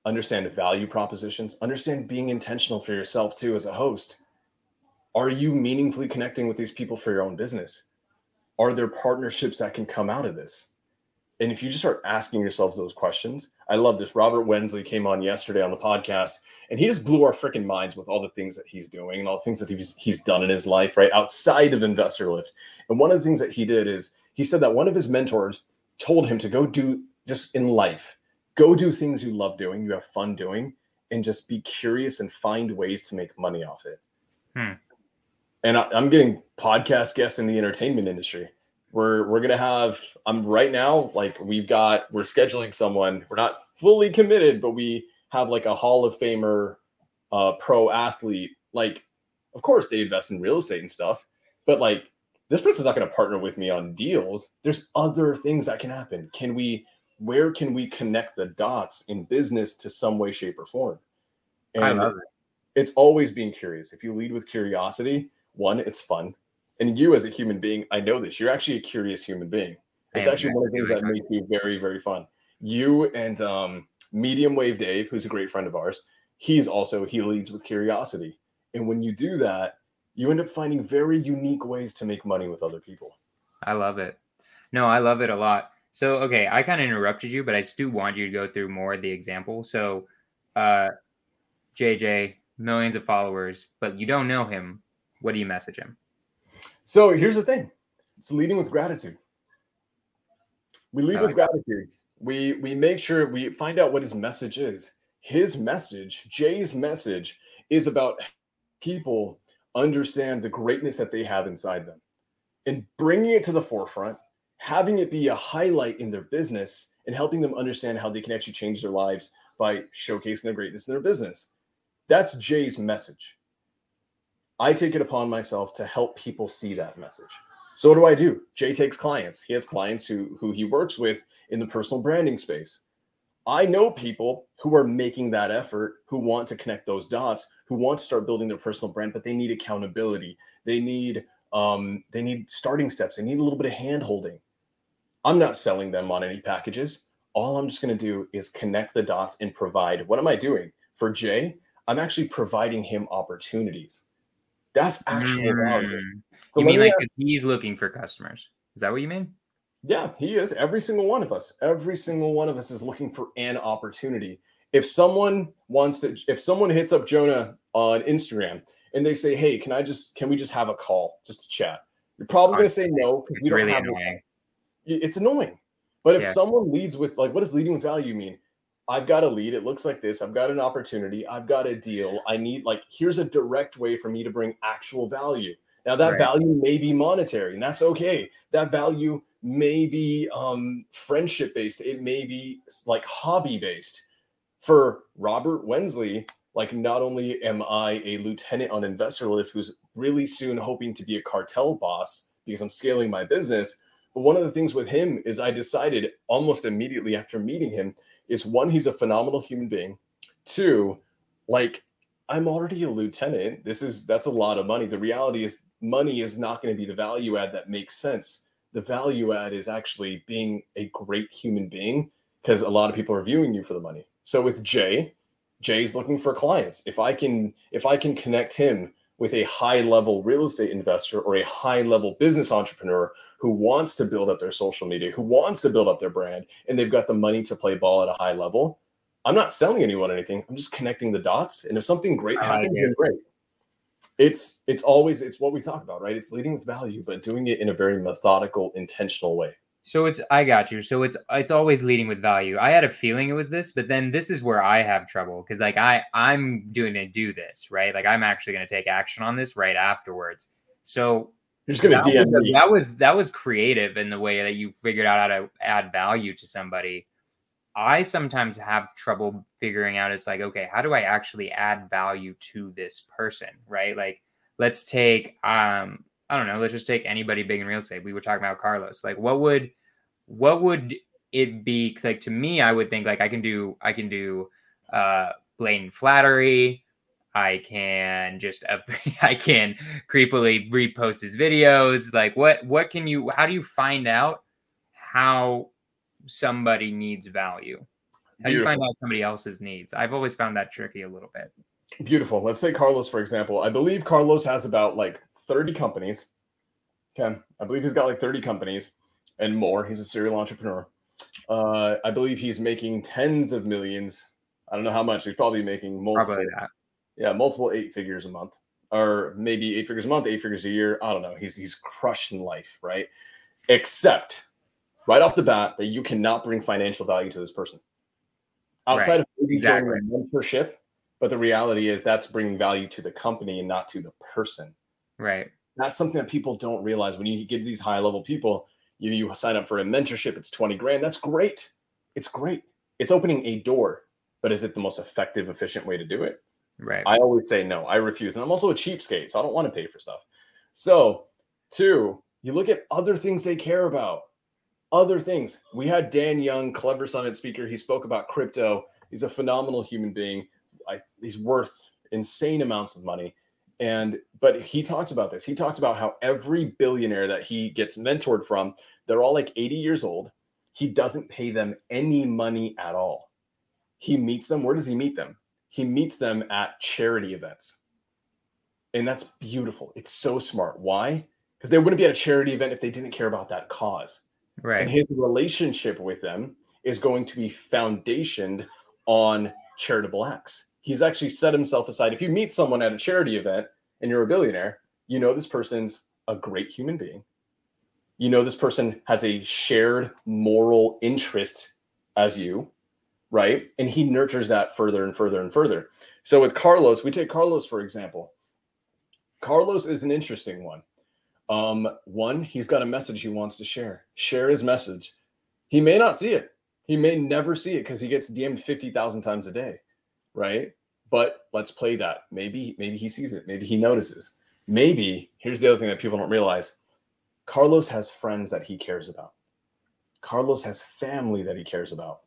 [SPEAKER 2] understand value propositions, understand being intentional for yourself too as a host. Are you meaningfully connecting with these people for your own business? Are there partnerships that can come out of this? And if you just start asking yourselves those questions, I love this. Robert Wensley came on yesterday on the podcast and he just blew our freaking minds with all the things that he's doing and all the things that he's, he's done in his life, right? Outside of Investor Lift. And one of the things that he did is he said that one of his mentors told him to go do just in life, go do things you love doing, you have fun doing, and just be curious and find ways to make money off it.
[SPEAKER 1] Hmm.
[SPEAKER 2] And I, I'm getting podcast guests in the entertainment industry we're we're gonna have i'm right now like we've got we're scheduling someone. We're not fully committed but we have like a hall of famer uh pro athlete. Like of course they invest in real estate and stuff but like this person's not going to partner with me on deals. There's other things that can happen. Can we where can we connect the dots in business to some way shape or form?
[SPEAKER 1] And I love it.
[SPEAKER 2] it's always being curious. If you lead with curiosity one it's fun and you as a human being, I know this. You're actually a curious human being. It's actually one of the things that makes you very, very fun. You and um, Medium Wave Dave, who's a great friend of ours, he's also he leads with curiosity. And when you do that, you end up finding very unique ways to make money with other people.
[SPEAKER 1] I love it. No, I love it a lot. So, okay, I kind of interrupted you, but I still want you to go through more of the example. So, uh, JJ, millions of followers, but you don't know him. What do you message him?
[SPEAKER 2] So here's the thing it's leading with gratitude. We lead like with gratitude. We we make sure we find out what his message is. His message, Jay's message, is about people understand the greatness that they have inside them and bringing it to the forefront, having it be a highlight in their business and helping them understand how they can actually change their lives by showcasing their greatness in their business. That's Jay's message. I take it upon myself to help people see that message. So what do I do? Jay takes clients. He has clients who who he works with in the personal branding space. I know people who are making that effort, who want to connect those dots, who want to start building their personal brand, but they need accountability. They need um, they need starting steps. They need a little bit of hand holding. I'm not selling them on any packages. all I'm just going to do is connect the dots and provide. What am I doing? For Jay, I'm actually providing him opportunities. That's actual mm. value.
[SPEAKER 1] So you mean like ask, he's looking for customers? Is that what you mean?
[SPEAKER 2] Yeah, he is. Every single one of us, every single one of us is looking for an opportunity. If someone wants to, if someone hits up Jonah on Instagram and they say, "Hey, can I just, can we just have a call just to chat?" You're probably going to say no because we don't really have. Annoying. It's annoying. But if yeah. someone leads with like, what does leading with value mean? I've got a lead. It looks like this. I've got an opportunity. I've got a deal. I need like here's a direct way for me to bring actual value. Now that right. value may be monetary, and that's okay. That value may be um, friendship based. It may be like hobby based. For Robert Wensley, like not only am I a lieutenant on Investor Lift who's really soon hoping to be a cartel boss because I'm scaling my business, but one of the things with him is I decided almost immediately after meeting him is one, he's a phenomenal human being. Two, like I'm already a lieutenant. This is that's a lot of money. The reality is money is not going to be the value add that makes sense. The value add is actually being a great human being because a lot of people are viewing you for the money. So with Jay, Jay's looking for clients. If I can if I can connect him with a high level real estate investor or a high level business entrepreneur who wants to build up their social media, who wants to build up their brand, and they've got the money to play ball at a high level, I'm not selling anyone anything. I'm just connecting the dots. And if something great happens, then great. It's it's always it's what we talk about, right? It's leading with value, but doing it in a very methodical, intentional way.
[SPEAKER 1] So it's I got you. So it's it's always leading with value. I had a feeling it was this, but then this is where I have trouble because like I I'm doing to do this right. Like I'm actually going to take action on this right afterwards. So
[SPEAKER 2] you're just going to DM
[SPEAKER 1] was, That was that was creative in the way that you figured out how to add value to somebody. I sometimes have trouble figuring out. It's like okay, how do I actually add value to this person? Right? Like let's take um I don't know, let's just take anybody big in real estate. We were talking about Carlos. Like what would what would it be like to me i would think like i can do i can do uh blatant flattery i can just uh, i can creepily repost his videos like what what can you how do you find out how somebody needs value how Beautiful. do you find out somebody else's needs i've always found that tricky a little bit
[SPEAKER 2] Beautiful. Let's say Carlos, for example. I believe Carlos has about like 30 companies. Okay. I believe he's got like 30 companies and more. He's a serial entrepreneur. Uh, I believe he's making tens of millions. I don't know how much. He's probably making multiple. Probably. Yeah, multiple eight figures a month, or maybe eight figures a month, eight figures a year. I don't know. He's he's crushing life, right? Except right off the bat that you cannot bring financial value to this person outside right. of maybe exactly. mentorship. But the reality is that's bringing value to the company and not to the person.
[SPEAKER 1] Right.
[SPEAKER 2] That's something that people don't realize when you get these high level people you, you sign up for a mentorship, it's 20 grand. That's great. It's great. It's opening a door, but is it the most effective, efficient way to do it?
[SPEAKER 1] Right.
[SPEAKER 2] I always say no. I refuse. And I'm also a cheapskate, so I don't want to pay for stuff. So, two, you look at other things they care about. Other things. We had Dan Young, Clever Summit speaker. He spoke about crypto. He's a phenomenal human being. I, he's worth insane amounts of money. And but he talks about this. He talks about how every billionaire that he gets mentored from, they're all like 80 years old. He doesn't pay them any money at all. He meets them. Where does he meet them? He meets them at charity events. And that's beautiful. It's so smart. Why? Because they wouldn't be at a charity event if they didn't care about that cause.
[SPEAKER 1] Right.
[SPEAKER 2] And his relationship with them is going to be foundationed on charitable acts he's actually set himself aside. If you meet someone at a charity event and you're a billionaire, you know this person's a great human being. You know this person has a shared moral interest as you, right? And he nurtures that further and further and further. So with Carlos, we take Carlos for example. Carlos is an interesting one. Um, one, he's got a message he wants to share. Share his message. He may not see it. He may never see it because he gets DM'd 50,000 times a day, right? But let's play that. Maybe maybe he sees it. Maybe he notices. Maybe here's the other thing that people don't realize. Carlos has friends that he cares about. Carlos has family that he cares about.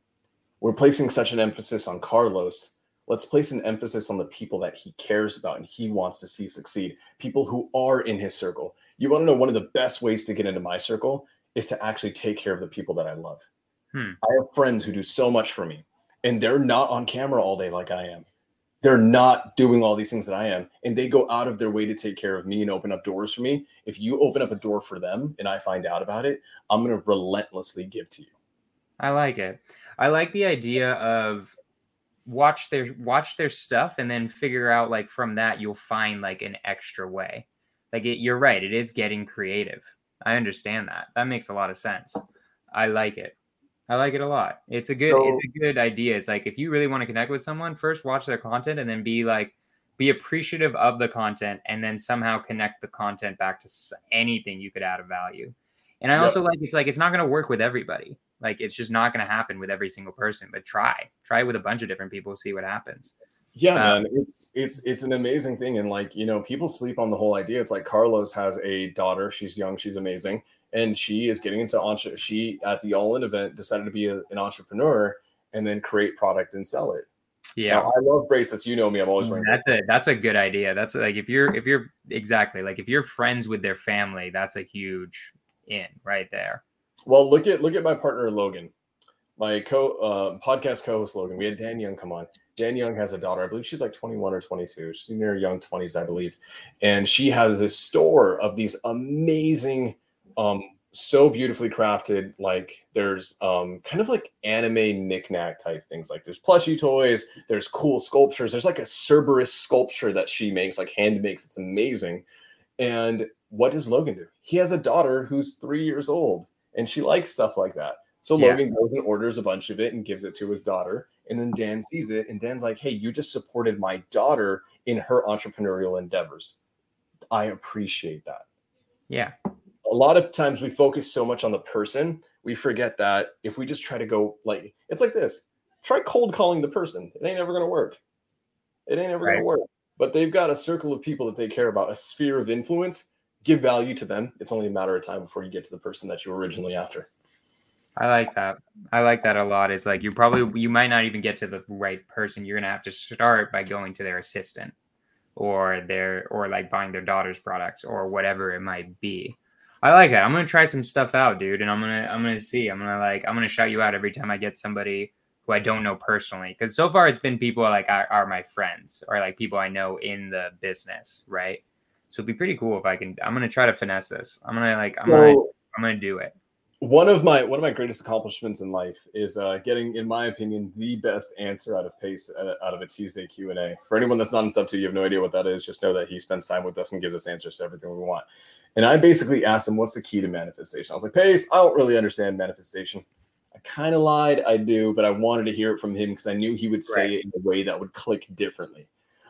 [SPEAKER 2] We're placing such an emphasis on Carlos. Let's place an emphasis on the people that he cares about and he wants to see succeed. People who are in his circle. You want to know one of the best ways to get into my circle is to actually take care of the people that I love.
[SPEAKER 1] Hmm.
[SPEAKER 2] I have friends who do so much for me, and they're not on camera all day like I am. They're not doing all these things that I am, and they go out of their way to take care of me and open up doors for me. If you open up a door for them and I find out about it, I'm going to relentlessly give to you.
[SPEAKER 1] I like it. I like the idea of watch their watch their stuff and then figure out like from that you'll find like an extra way. Like it, you're right, it is getting creative. I understand that. That makes a lot of sense. I like it. I like it a lot. It's a good so, it's a good idea. It's like if you really want to connect with someone, first watch their content and then be like be appreciative of the content and then somehow connect the content back to anything you could add of value. And I yep. also like it's like it's not going to work with everybody. Like it's just not going to happen with every single person. But try, try with a bunch of different people, see what happens.
[SPEAKER 2] Yeah, um, man, it's it's it's an amazing thing, and like you know, people sleep on the whole idea. It's like Carlos has a daughter. She's young. She's amazing, and she is getting into entre. She at the All In event decided to be a, an entrepreneur and then create product and sell it.
[SPEAKER 1] Yeah,
[SPEAKER 2] now, I love bracelets. You know me; I'm always wearing.
[SPEAKER 1] That's bracelets. a that's a good idea. That's like if you're if you're exactly like if you're friends with their family, that's a huge in right there.
[SPEAKER 2] Well, look at look at my partner Logan, my co uh, podcast co-host Logan. We had Dan Young come on. Dan Young has a daughter. I believe she's like 21 or 22. She's in her young 20s, I believe, and she has a store of these amazing, um, so beautifully crafted. Like there's um, kind of like anime knickknack type things. Like there's plushy toys. There's cool sculptures. There's like a Cerberus sculpture that she makes, like hand makes. It's amazing. And what does Logan do? He has a daughter who's three years old and she likes stuff like that. So yeah. Logan goes and orders a bunch of it and gives it to his daughter. And then Dan sees it and Dan's like, hey, you just supported my daughter in her entrepreneurial endeavors. I appreciate that.
[SPEAKER 1] Yeah.
[SPEAKER 2] A lot of times we focus so much on the person, we forget that if we just try to go like, it's like this try cold calling the person. It ain't ever going to work. It ain't ever right. going to work. But they've got a circle of people that they care about, a sphere of influence give value to them. It's only a matter of time before you get to the person that you were originally after.
[SPEAKER 1] I like that. I like that a lot. It's like you probably you might not even get to the right person. You're gonna have to start by going to their assistant or their or like buying their daughter's products or whatever it might be. I like it. I'm gonna try some stuff out, dude, and I'm gonna I'm gonna see. I'm gonna like I'm gonna shout you out every time I get somebody who I don't know personally. Because so far it's been people like are, are my friends or like people I know in the business, right? So it'd be pretty cool if I can. I'm gonna try to finesse this. I'm gonna like. I'm so, gonna. I'm gonna do it.
[SPEAKER 2] One of my one of my greatest accomplishments in life is uh, getting, in my opinion, the best answer out of Pace uh, out of a Tuesday Q and A. For anyone that's not in sub two, you have no idea what that is. Just know that he spends time with us and gives us answers to everything we want. And I basically asked him, "What's the key to manifestation?" I was like, "Pace, I don't really understand manifestation." I kind of lied, I do, but I wanted to hear it from him because I knew he would say right. it in a way that would click differently.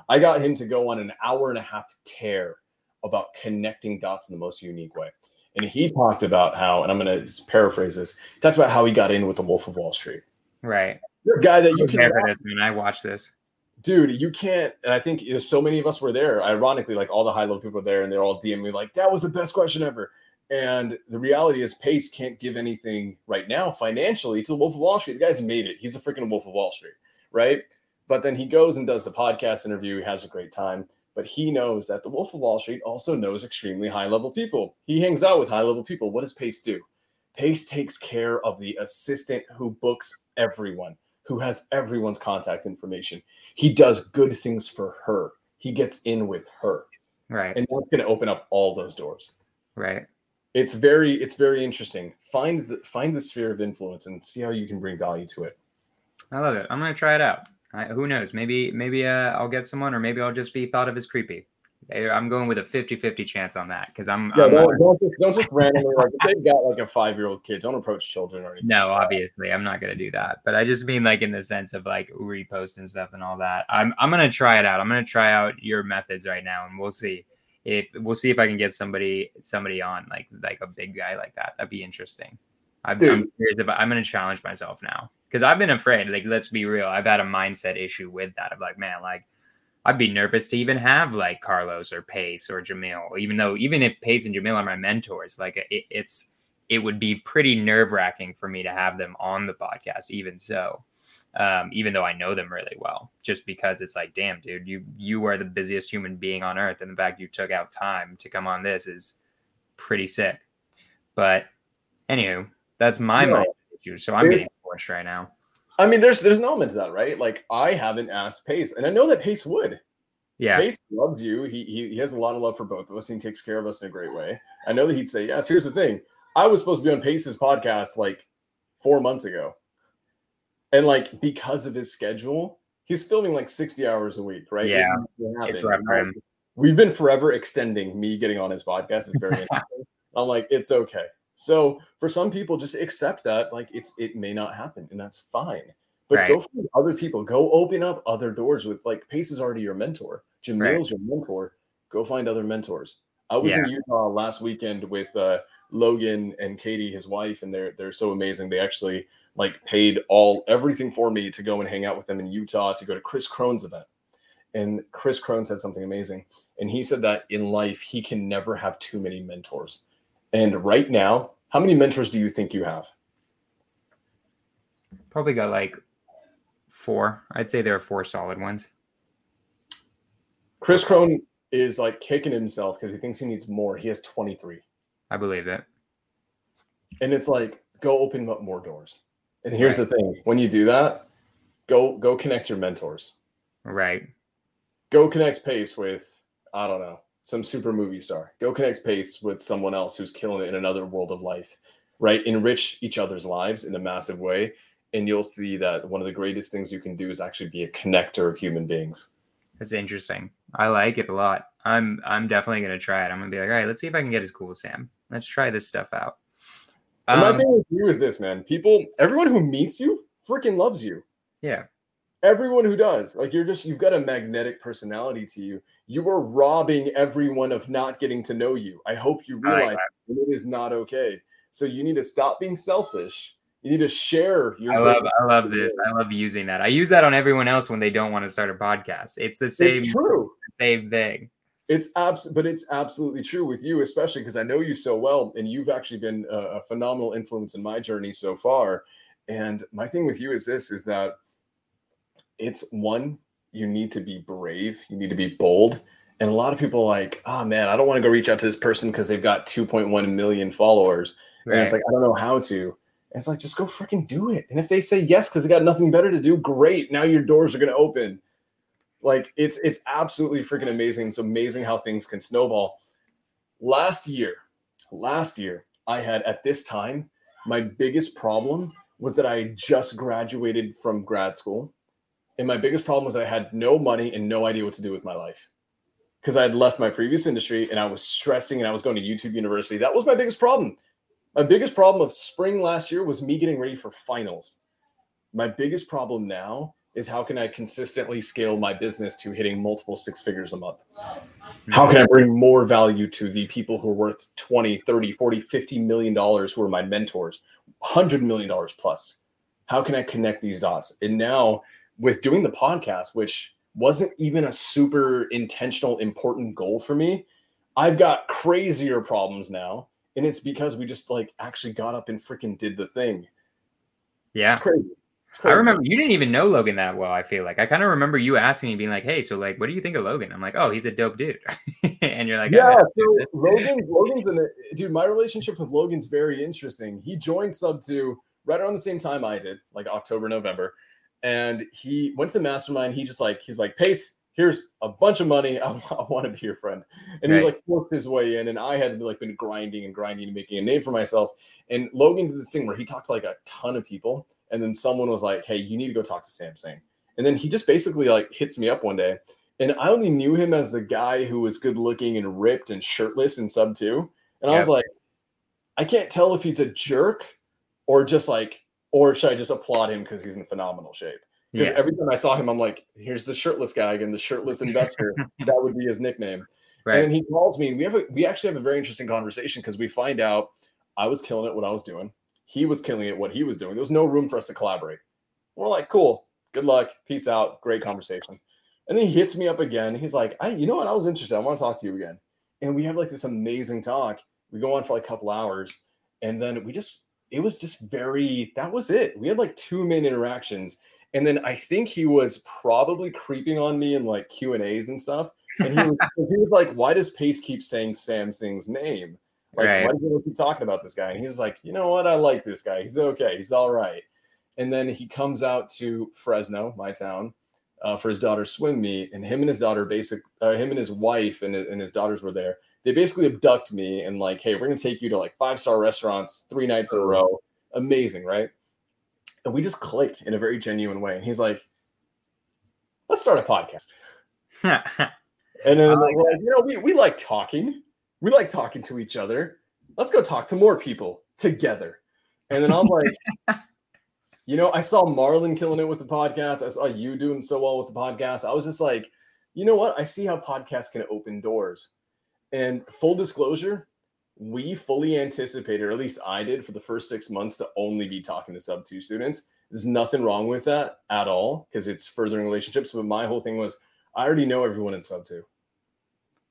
[SPEAKER 2] I got him to go on an hour and a half tear about connecting dots in the most unique way. And he talked about how, and I'm going to paraphrase this. He talks about how he got in with the Wolf of Wall Street.
[SPEAKER 1] Right.
[SPEAKER 2] This guy that you can.
[SPEAKER 1] This, man. I watched this.
[SPEAKER 2] Dude, you can't. And I think you know, so many of us were there. Ironically, like all the high level people were there, and they're all DMing me like, "That was the best question ever." And the reality is, Pace can't give anything right now financially to the Wolf of Wall Street. The guy's made it. He's a freaking Wolf of Wall Street, right? But then he goes and does the podcast interview. He has a great time but he knows that the Wolf of Wall Street also knows extremely high level people. He hangs out with high level people. What does Pace do? Pace takes care of the assistant who books everyone, who has everyone's contact information. He does good things for her. He gets in with her.
[SPEAKER 1] Right.
[SPEAKER 2] And that's going to open up all those doors.
[SPEAKER 1] Right.
[SPEAKER 2] It's very it's very interesting. Find the find the sphere of influence and see how you can bring value to it.
[SPEAKER 1] I love it. I'm going to try it out. I, who knows? Maybe maybe uh, I'll get someone, or maybe I'll just be thought of as creepy. I'm going with a 50-50 chance on that because I'm.
[SPEAKER 2] Yeah,
[SPEAKER 1] I'm,
[SPEAKER 2] don't, don't, just don't just randomly like if they've got like a five year old kid. Don't approach children or anything.
[SPEAKER 1] No, obviously I'm not gonna do that. But I just mean like in the sense of like repost and stuff and all that. I'm I'm gonna try it out. I'm gonna try out your methods right now, and we'll see if we'll see if I can get somebody somebody on like like a big guy like that. That'd be interesting. I'm, I'm curious about. I'm gonna challenge myself now because I've been afraid. Like, let's be real. I've had a mindset issue with that of like, man, like I'd be nervous to even have like Carlos or Pace or Jamil, even though even if Pace and Jamil are my mentors, like it, it's it would be pretty nerve wracking for me to have them on the podcast. Even so, um, even though I know them really well, just because it's like, damn, dude, you you are the busiest human being on earth, and the fact you took out time to come on this is pretty sick. But anywho, that's my yeah. you. So I'm getting right now.
[SPEAKER 2] I mean, there's there's an element to that, right? Like I haven't asked Pace, and I know that Pace would.
[SPEAKER 1] Yeah.
[SPEAKER 2] Pace loves you. He, he he has a lot of love for both of us, and he takes care of us in a great way. I know that he'd say yes. Here's the thing: I was supposed to be on Pace's podcast like four months ago, and like because of his schedule, he's filming like 60 hours a week, right?
[SPEAKER 1] Yeah, it's rough.
[SPEAKER 2] We've been forever extending me getting on his podcast. It's very interesting. I'm like, it's okay. So for some people, just accept that like it's it may not happen, and that's fine. But
[SPEAKER 1] Right.
[SPEAKER 2] go find other people. Go open up other doors with like Pace is already your mentor. Jim
[SPEAKER 1] Right.
[SPEAKER 2] Your mentor. Go find other mentors. I was in Utah last weekend with uh, Logan and Katie, his wife, and they're they're so amazing. They actually like paid all everything for me to go and hang out with them in Utah to go to Chris Crone's event. And Chris Crone said something amazing. And he said that in life, he can never have too many mentors. And right now, how many mentors do you think you have?
[SPEAKER 1] Probably got like four. I'd say there are four solid ones.
[SPEAKER 2] Chris Crone is like kicking himself because he thinks he needs more. He has 23.
[SPEAKER 1] I believe it.
[SPEAKER 2] And it's like, go open up more doors. And here's
[SPEAKER 1] Right.
[SPEAKER 2] the thing when you do that, go go connect your mentors.
[SPEAKER 1] Right.
[SPEAKER 2] Go connect Pace with, I don't know, some super movie star. Go connect Pace with someone else who's killing it in another world of life, right? Enrich each other's lives in a massive way. And you'll see that one of the greatest things you can do is actually be a connector of human beings.
[SPEAKER 1] That's interesting. I like it a lot. I'm I'm definitely gonna try it. I'm gonna be like, all right, let's see if I can get as cool as Sam. Let's try this stuff out. Um,
[SPEAKER 2] my thing with you is this, man. People, everyone who meets you freaking loves you.
[SPEAKER 1] yeah.
[SPEAKER 2] Everyone who does, like you're just, you've got a magnetic personality to you. You are robbing everyone of not getting to know you. I hope you realize it is not okay. So you need to stop being selfish. You need to share your.
[SPEAKER 1] I love I love this. I love using that. I use that on everyone else when they don't want to start a podcast. It's the same
[SPEAKER 2] It's true.
[SPEAKER 1] same thing.
[SPEAKER 2] It's abs, but it's absolutely true with you, especially because I know you so well, and you've actually been a, a phenomenal influence in my journey so far. And my thing with you is this: is that it's one, you need to be brave, you need to be bold, and a lot of people are like, oh man, I don't want to go reach out to this person because they've got 2.1 million followers, and it's like I don't know how to. And it's like just go freaking do it. And if they say yes because they got nothing better to do, great. Now your doors are going to open like it's it's absolutely freaking amazing it's amazing how things can snowball last year last year i had at this time my biggest problem was that i just graduated from grad school and my biggest problem was i had no money and no idea what to do with my life because i had left my previous industry and i was stressing and i was going to youtube university that was my biggest problem my biggest problem of spring last year was me getting ready for finals my biggest problem now is how can I consistently scale my business to hitting multiple six figures a month? How can I bring more value to the people who are worth 20, 30, 40, 50 million dollars who are my mentors, 100 million dollars plus? How can I connect these dots? And now with doing the podcast, which wasn't even a super intentional important goal for me, I've got crazier problems now. And it's because we just like actually got up and freaking did the thing.
[SPEAKER 1] Yeah.
[SPEAKER 2] It's crazy. It's
[SPEAKER 1] I remember you didn't even know Logan that well. I feel like I kind of remember you asking me, being like, "Hey, so like, what do you think of Logan?" I'm like, "Oh, he's a dope dude," and you're like,
[SPEAKER 2] yeah,
[SPEAKER 1] "Oh,
[SPEAKER 2] so Logan, Logan's in the dude. My relationship with Logan's very interesting. He joined Sub Two right around the same time I did, like October, November, and he went to the mastermind. He just like he's like Pace. Here's a bunch of money. I, want to be your friend, and
[SPEAKER 1] Right.
[SPEAKER 2] he like forced his way in. And I had to be like been grinding and grinding and making a name for myself. And Logan did this thing where he talked to like a ton of people, and then someone was like, "Hey, you need to go talk to Sam Singh." And then he just basically like hits me up one day and I only knew him as the guy who was good looking and ripped and shirtless in sub two. And I was like, I can't tell if he's a jerk or just like, or should I just applaud him because he's in phenomenal shape? Because
[SPEAKER 1] yeah,
[SPEAKER 2] every time I saw him, I'm like, here's the shirtless guy again, the shirtless investor. that would be his nickname. And
[SPEAKER 1] right,
[SPEAKER 2] then he calls me, and we have a we actually have a very interesting conversation because we find out I was killing it what I was doing. He was killing it what he was doing. There was no room for us to collaborate. We're like, cool, good luck, peace out, great conversation. And then he hits me up again. He's like, I, you know what? I was interested. I want to talk to you again. And we have like this amazing talk. We go on for like a couple hours, and then we just it was just very that was it. We had like two main interactions. And then I think he was probably creeping on me in like Q and A's and stuff. And he was, he was like, "Why does Pace keep saying Sam Singh's name?" Like,
[SPEAKER 1] Right.
[SPEAKER 2] why do you keep talking about this guy? And he's like, you know what? I like this guy. He's okay. He's all right. And then he comes out to Fresno, my town, uh, for his daughter's swim meet. And him and his daughter, basic, uh, him and his wife and, and his daughters were there. They basically abduct me and like, hey, we're gonna take you to like five star restaurants three nights in a row. Amazing, right? And we just click in a very genuine way. And he's like, let's start a podcast. And then
[SPEAKER 1] I
[SPEAKER 2] we're
[SPEAKER 1] like
[SPEAKER 2] like, you know, we, we like talking. We like talking to each other. Let's go talk to more people together. And then I'm like, you know, I saw Marlon killing it with the podcast. I saw you doing so well with the podcast. I was just like, you know what? I see how podcasts can open doors. And full disclosure, we fully anticipated, or at least I did for the first six months, to only be talking to sub two students. There's nothing wrong with that at all because it's furthering relationships. But my whole thing was, I already know everyone in sub two.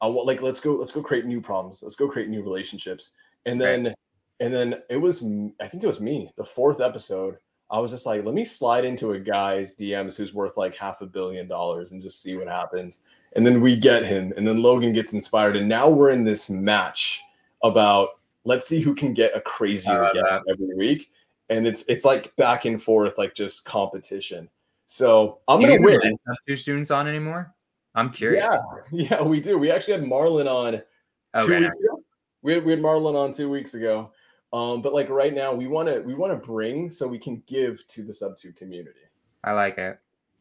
[SPEAKER 2] I want like let's go let's go create new problems. Let's go create new relationships. And then and then it was I think it was me the fourth episode. I was just like, let me slide into a guy's DMs who's worth like half a billion dollars and just see what happens. And then we get him, and then Logan gets inspired, and now we're in this match about let's see who can get a crazier
[SPEAKER 1] love
[SPEAKER 2] guest
[SPEAKER 1] that.
[SPEAKER 2] every week. And it's it's like back and forth, like just competition. So I'm gonna win.
[SPEAKER 1] two students on anymore? I'm curious.
[SPEAKER 2] Yeah, yeah, we do. We actually had Marlon on two
[SPEAKER 1] Okay.
[SPEAKER 2] weeks ago. We had, we had Marlon on two weeks ago. Um, but like right now, we want to we want to bring so we can give to the sub two community,
[SPEAKER 1] I like it.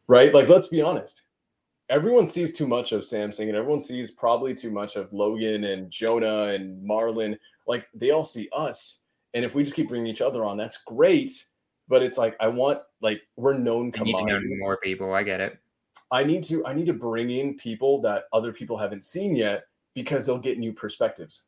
[SPEAKER 2] right? Like let's be honest, everyone sees too much of Sam Singh, and everyone sees probably too much of Logan and Jonah and Marlon. Like they all see us, and if we just keep bringing each other on, that's great. But it's like I want like we're known
[SPEAKER 1] You need to know more people. I get it.
[SPEAKER 2] I need to I need to bring in people that other people haven't seen yet because they'll get new perspectives.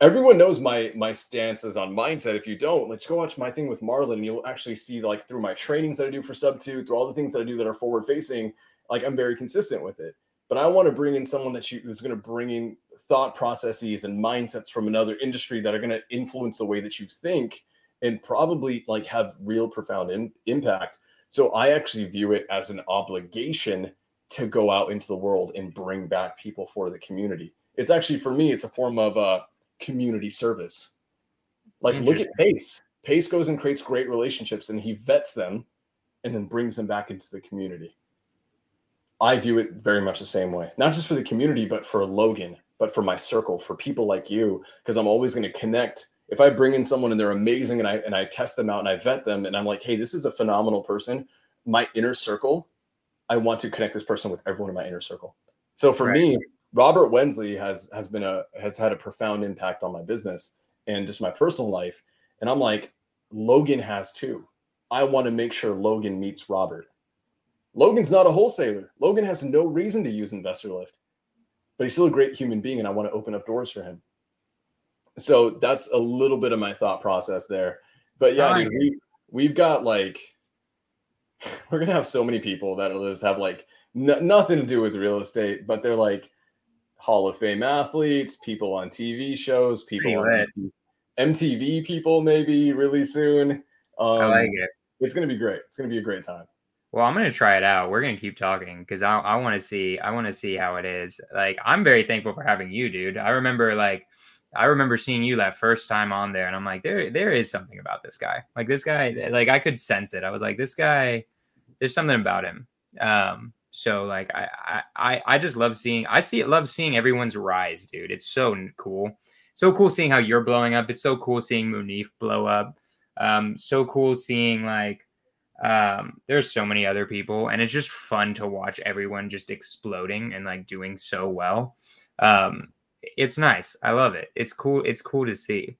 [SPEAKER 2] Everyone knows my my stances on mindset. If you don't, let's go watch my thing with Marlon, and you'll actually see like through my trainings that I do for sub two, through all the things that I do that are forward facing, like I'm very consistent with it. But I want to bring in someone that you who's going to bring in thought processes and mindsets from another industry that are going to influence the way that you think and probably like have real profound in, impact. So I actually view it as an obligation to go out into the world and bring back people for the community. It's actually for me, it's a form of uh, community service. Like look at Pace. Pace goes and creates great relationships and he vets them and then brings them back into the community. I view it very much the same way, not just for the community, but for Logan, but for my circle, for people like you, because I'm always going to connect. If I bring in someone and they're amazing and I and I test them out and I vet them and I'm like, hey, this is a phenomenal person, my inner circle, I want to connect this person with everyone in my inner circle. So for
[SPEAKER 1] Right.
[SPEAKER 2] me, Robert Wensley has has been a has had a profound impact on my business and just my personal life. And I'm like, Logan has too. I want to make sure Logan meets Robert. Logan's not a wholesaler. Logan has no reason to use Investor Lift, but he's still a great human being, and I want to open up doors for him. So that's a little bit of my thought process there. But yeah, dude, we we've got like we're gonna have so many people that just have like n- nothing to do with real estate, but they're like Hall of Fame athletes, people on TV shows, people on. MTV people maybe really soon. Um,
[SPEAKER 1] I like it.
[SPEAKER 2] It's gonna be great. It's gonna be a great time.
[SPEAKER 1] Well, I'm gonna try it out. We're gonna keep talking because I, I want to see I want to see how it is. Like I'm very thankful for having you, dude. I remember like I remember seeing you that first time on there, and I'm like, there there is something about this guy. Like this guy, like I could sense it. I was like, this guy, there's something about him. Um, so like I I I- just love seeing I see it love seeing everyone's rise, dude. It's so cool. So cool seeing how you're blowing up. It's so cool seeing Munif blow up. Um, so cool seeing like um there's so many other people and it's just fun to watch everyone just exploding and like doing so well um it's nice i love it it's cool it's cool to see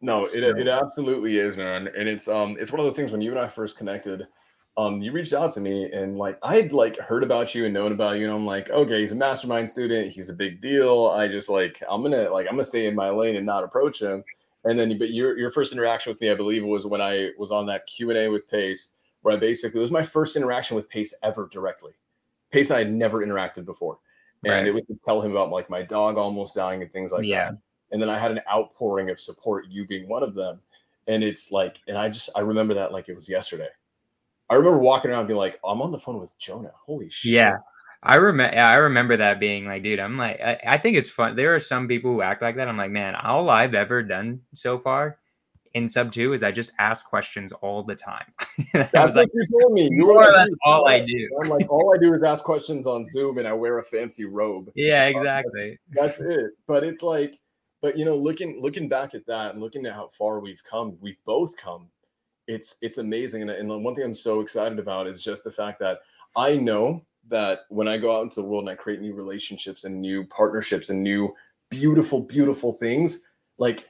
[SPEAKER 2] No,
[SPEAKER 1] So-
[SPEAKER 2] it, it absolutely is, man. And it's um it's one of those things when you and I first connected, um, you reached out to me and like I'd like heard about you and known about you, and I'm like, okay, he's a mastermind student, he's a big deal. I just like I'm gonna like I'm gonna stay in my lane and not approach him. And then but your your first interaction with me, I believe, was when I was on that Q&A with Pace, where I basically it was my first interaction with Pace ever directly. Pace and I had never interacted before. And
[SPEAKER 1] Right.
[SPEAKER 2] it was to tell him about like my dog almost dying and things like
[SPEAKER 1] Yeah.
[SPEAKER 2] that and then I had an outpouring of support, you being one of them. And it's like, and I just I remember that like it was yesterday. I remember walking around being like, I'm on the phone with Jonah. Holy shit.
[SPEAKER 1] yeah I remember. I remember that being like, dude, I'm like, I, I, think it's fun. There are some people who act like that. I'm like, man, all I've ever done so far in sub two is I just ask questions all the time.
[SPEAKER 2] I was like, you told me.
[SPEAKER 1] You were like, all I do.
[SPEAKER 2] I'm like, all I do is ask questions on Zoom, and I wear a fancy robe.
[SPEAKER 1] Yeah, exactly.
[SPEAKER 2] That's it. But it's like, but you know, looking looking back at that and looking at how far we've come, we've both come. It's it's amazing, and, and one thing I'm so excited about is just the fact that I know that when I go out into the world and I create new relationships and new partnerships and new beautiful, beautiful things, like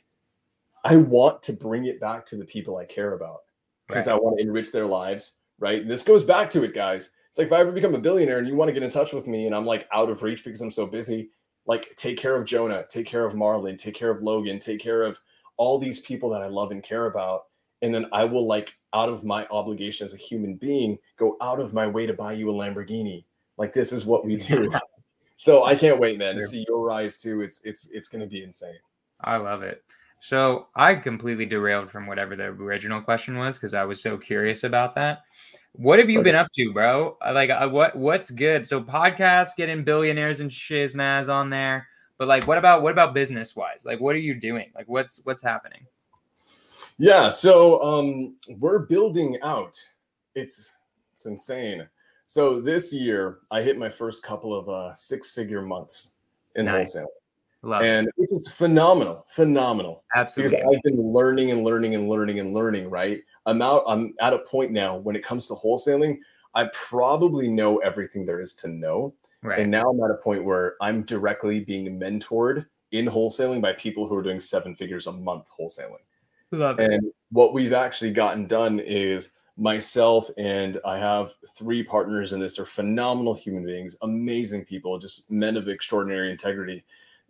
[SPEAKER 2] I want to bring it back to the people I care about because right. I want to enrich their lives. Right. And this goes back to it, guys. It's like if I ever become a billionaire and you want to get in touch with me and I'm like out of reach because I'm so busy, like take care of Jonah, take care of Marlon, take care of Logan, take care of all these people that I love and care about. And then I will like out of my obligation as a human being, go out of my way to buy you a Lamborghini. Like this is what we do. so I can't wait, man, to see your rise too. It's it's it's gonna be insane.
[SPEAKER 1] I love it. So I completely derailed from whatever the original question was because I was so curious about that. What have you okay. been up to, bro? Like, uh, what what's good? So podcasts, getting billionaires and shiznaz on there, but like, what about what about business wise? Like, what are you doing? Like, what's what's happening?
[SPEAKER 2] Yeah, so um, we're building out. It's it's insane. So this year, I hit my first couple of uh, six-figure months in nice. wholesale, Love and it. it was phenomenal, phenomenal.
[SPEAKER 1] Absolutely,
[SPEAKER 2] because I've been learning and learning and learning and learning. Right, I'm out. I'm at a point now when it comes to wholesaling. I probably know everything there is to know. Right. And now I'm at a point where I'm directly being mentored in wholesaling by people who are doing seven figures a month wholesaling.
[SPEAKER 1] Love
[SPEAKER 2] and it. what we've actually gotten done is myself and I have three partners in this. They're phenomenal human beings, amazing people, just men of extraordinary integrity.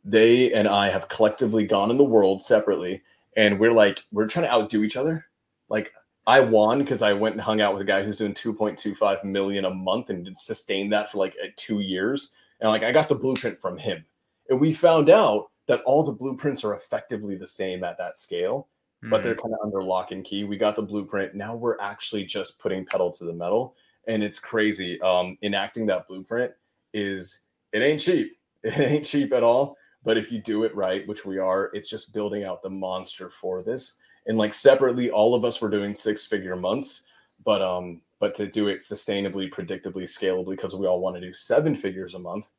[SPEAKER 2] They and I have collectively gone in the world separately, and we're like, we're trying to outdo each other. Like, I won because I went and hung out with a guy who's doing 2.25 million a month and did sustain that for like two years. And like, I got the blueprint from him. And we found out that all the blueprints are effectively the same at that scale but they're mm. kind of under lock and key. We got the blueprint. Now we're actually just putting pedal to the metal, and it's crazy. Um, enacting that blueprint is it ain't cheap. It ain't cheap at all. But if you do it right, which we are, it's just building out the monster for this. And like separately, all of us were doing six figure months, but um, but to do it sustainably, predictably, scalably, because we all want to do seven figures a month,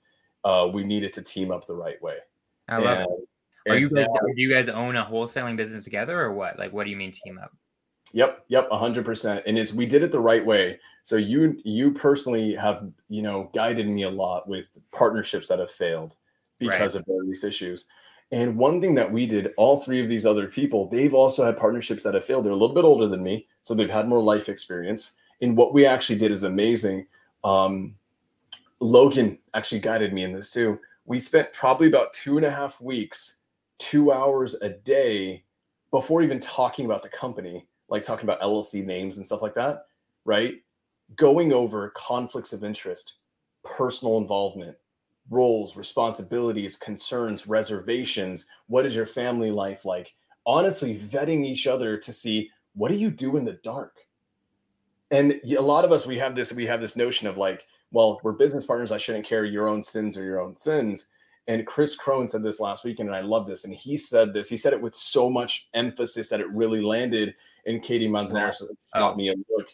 [SPEAKER 2] uh, we needed to team up the right way.
[SPEAKER 1] I love and, it. Are you guys, do you guys own a wholesaling business together or what? Like, what do you mean team up?
[SPEAKER 2] Yep, yep, hundred percent. And it's we did it the right way. So you you personally have you know guided me a lot with partnerships that have failed because right. of various issues. And one thing that we did, all three of these other people, they've also had partnerships that have failed. They're a little bit older than me, so they've had more life experience. And what we actually did is amazing. Um, Logan actually guided me in this too. We spent probably about two and a half weeks two hours a day before even talking about the company, like talking about LLC names and stuff like that, right? Going over conflicts of interest, personal involvement, roles, responsibilities, concerns, reservations. What is your family life like? Honestly, vetting each other to see what do you do in the dark? And a lot of us, we have this, we have this notion of like, well, we're business partners. I shouldn't carry your own sins or your own sins. And Chris Crone said this last weekend, and I love this. And he said this. He said it with so much emphasis that it really landed. And Katie Manzanares oh. shot me a look.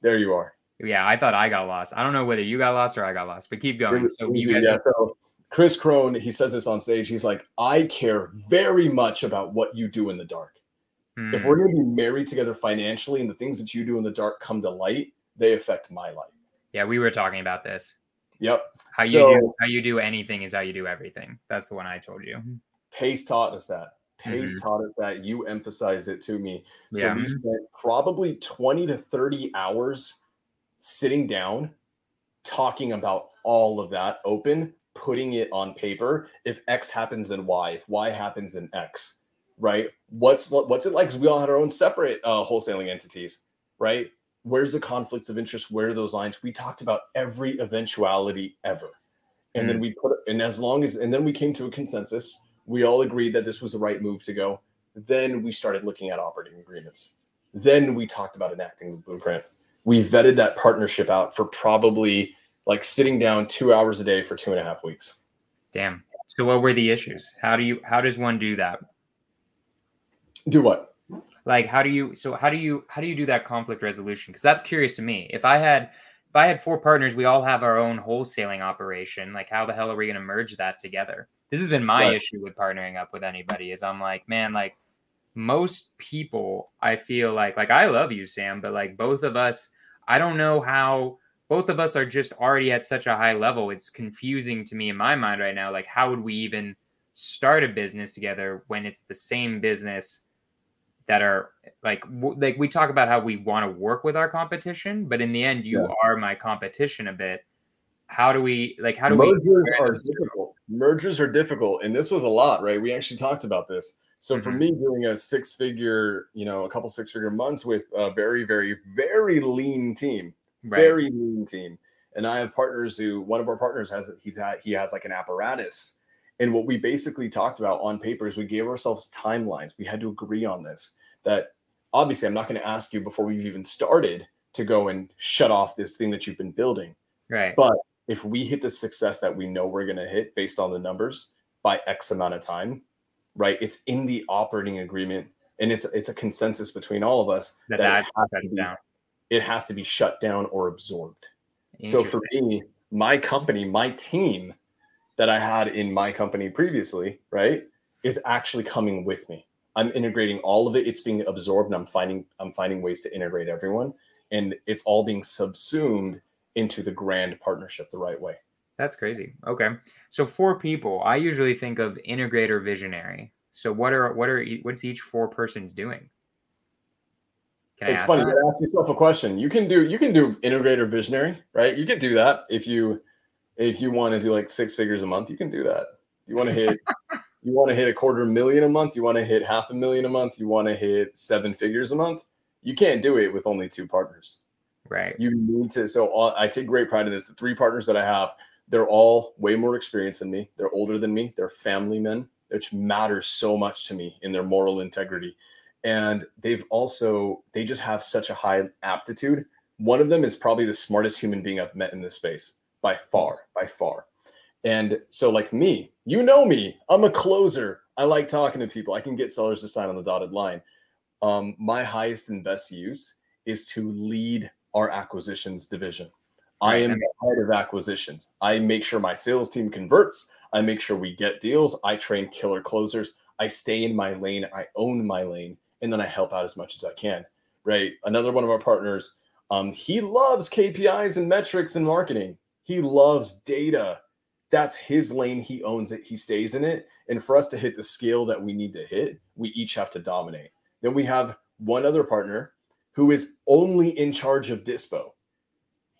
[SPEAKER 2] There you are.
[SPEAKER 1] Yeah, I thought I got lost. I don't know whether you got lost or I got lost, but keep going. So you guys.
[SPEAKER 2] Yeah, so Chris Crone, he says this on stage. He's like, I care very much about what you do in the dark. Hmm. If we're going to be married together financially, and the things that you do in the dark come to light, they affect my life.
[SPEAKER 1] Yeah, we were talking about this.
[SPEAKER 2] Yep.
[SPEAKER 1] How so, you do how you do anything is how you do everything. That's the one I told you.
[SPEAKER 2] Pace taught us that. Pace mm-hmm. taught us that. You emphasized it to me. So yeah. we spent probably 20 to 30 hours sitting down, talking about all of that open, putting it on paper. If X happens, then Y. If Y happens, then X. Right? What's what's it like? Because we all had our own separate uh, wholesaling entities, right? Where's the conflicts of interest where are those lines we talked about every eventuality ever and mm. then we put and as long as and then we came to a consensus we all agreed that this was the right move to go then we started looking at operating agreements then we talked about enacting the blueprint we vetted that partnership out for probably like sitting down two hours a day for two and a half weeks.
[SPEAKER 1] Damn. So what were the issues? How do you how does one do that?
[SPEAKER 2] Do what?
[SPEAKER 1] Like how do you so how do you how do you do that conflict resolution? Because that's curious to me. If I had if I had four partners, we all have our own wholesaling operation. Like how the hell are we going to merge that together? This has been my right. issue with partnering up with anybody. Is I'm like, man, like most people, I feel like like I love you, Sam, but like both of us, I don't know how both of us are just already at such a high level. It's confusing to me in my mind right now. Like, how would we even start a business together when it's the same business that are like w- like we talk about how we want to work with our competition, but in the end, you yeah. are my competition a bit. How do we like? How do
[SPEAKER 2] mergers
[SPEAKER 1] we?
[SPEAKER 2] are difficult. Mergers are difficult, and this was a lot, right? We actually talked about this. So mm-hmm. for me, doing a six-figure, you know, a couple six-figure months with a very, very, very lean team, right. very lean team, and I have partners who one of our partners has he's had he has like an apparatus and what we basically talked about on paper is we gave ourselves timelines. We had to agree on this. That obviously, I'm not going to ask you before we've even started to go and shut off this thing that you've been building.
[SPEAKER 1] Right.
[SPEAKER 2] But if we hit the success that we know we're going to hit based on the numbers by X amount of time, right? It's in the operating agreement, and it's it's a consensus between all of us
[SPEAKER 1] that, that it, has
[SPEAKER 2] be, down. it has to be shut down or absorbed. So for me, my company, my team that I had in my company previously, right, is actually coming with me. I'm integrating all of it. It's being absorbed, and I'm finding I'm finding ways to integrate everyone, and it's all being subsumed into the grand partnership the right way.
[SPEAKER 1] That's crazy. Okay, so four people. I usually think of integrator visionary. So what are what are what's each four persons doing?
[SPEAKER 2] Can it's funny. You ask yourself a question. You can do you can do integrator visionary, right? You can do that if you if you want to do like six figures a month, you can do that. You want to hit you want to hit a quarter million a month, you want to hit half a million a month, you want to hit seven figures a month. You can't do it with only two partners.
[SPEAKER 1] Right.
[SPEAKER 2] You need to. So all, I take great pride in this. The three partners that I have, they're all way more experienced than me. They're older than me. They're family men, which matters so much to me in their moral integrity. And they've also they just have such a high aptitude. One of them is probably the smartest human being I've met in this space by far, by far. And so, like me, you know me, I'm a closer. I like talking to people. I can get sellers to sign on the dotted line. Um, my highest and best use is to lead our acquisitions division. I am the head of acquisitions. I make sure my sales team converts. I make sure we get deals. I train killer closers. I stay in my lane. I own my lane, and then I help out as much as I can. Right. Another one of our partners, um, he loves KPIs and metrics and marketing. He loves data. That's his lane. He owns it. He stays in it. And for us to hit the scale that we need to hit, we each have to dominate. Then we have one other partner who is only in charge of Dispo.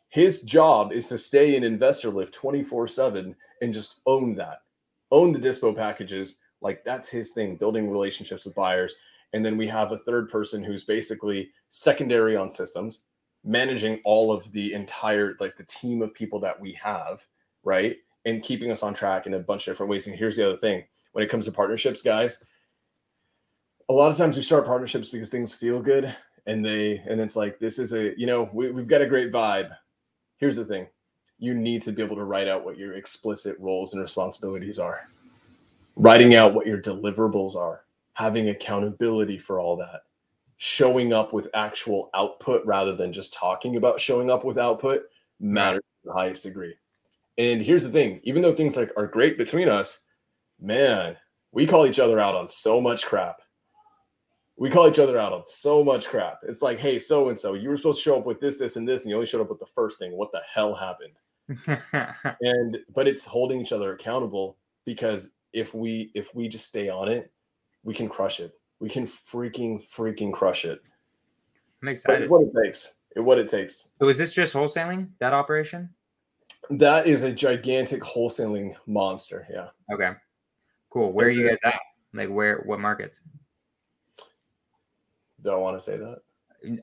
[SPEAKER 2] His job is to stay in Investor Lift 24 7 and just own that, own the Dispo packages. Like that's his thing, building relationships with buyers. And then we have a third person who's basically secondary on systems, managing all of the entire like the team of people that we have right? And keeping us on track in a bunch of different ways. And here's the other thing. When it comes to partnerships guys a lot of times we start partnerships because things feel good and they and it's like this is a you know we, we've got a great vibe. Here's the thing. You need to be able to write out what your explicit roles and responsibilities are. Writing out what your deliverables are. Having accountability for all that showing up with actual output rather than just talking about showing up with output matters to the highest degree. And here's the thing, even though things like are great between us, man, we call each other out on so much crap. We call each other out on so much crap. It's like, hey, so and so, you were supposed to show up with this, this, and this, and you only showed up with the first thing. What the hell happened? and but it's holding each other accountable because if we if we just stay on it, we can crush it we can freaking freaking crush it.
[SPEAKER 1] I'm excited.
[SPEAKER 2] it's what it takes. It, what it takes.
[SPEAKER 1] So is this just wholesaling that operation?
[SPEAKER 2] That is a gigantic wholesaling monster. Yeah.
[SPEAKER 1] Okay. Cool. Where are you guys at? Like where? What markets?
[SPEAKER 2] Do I want to say that?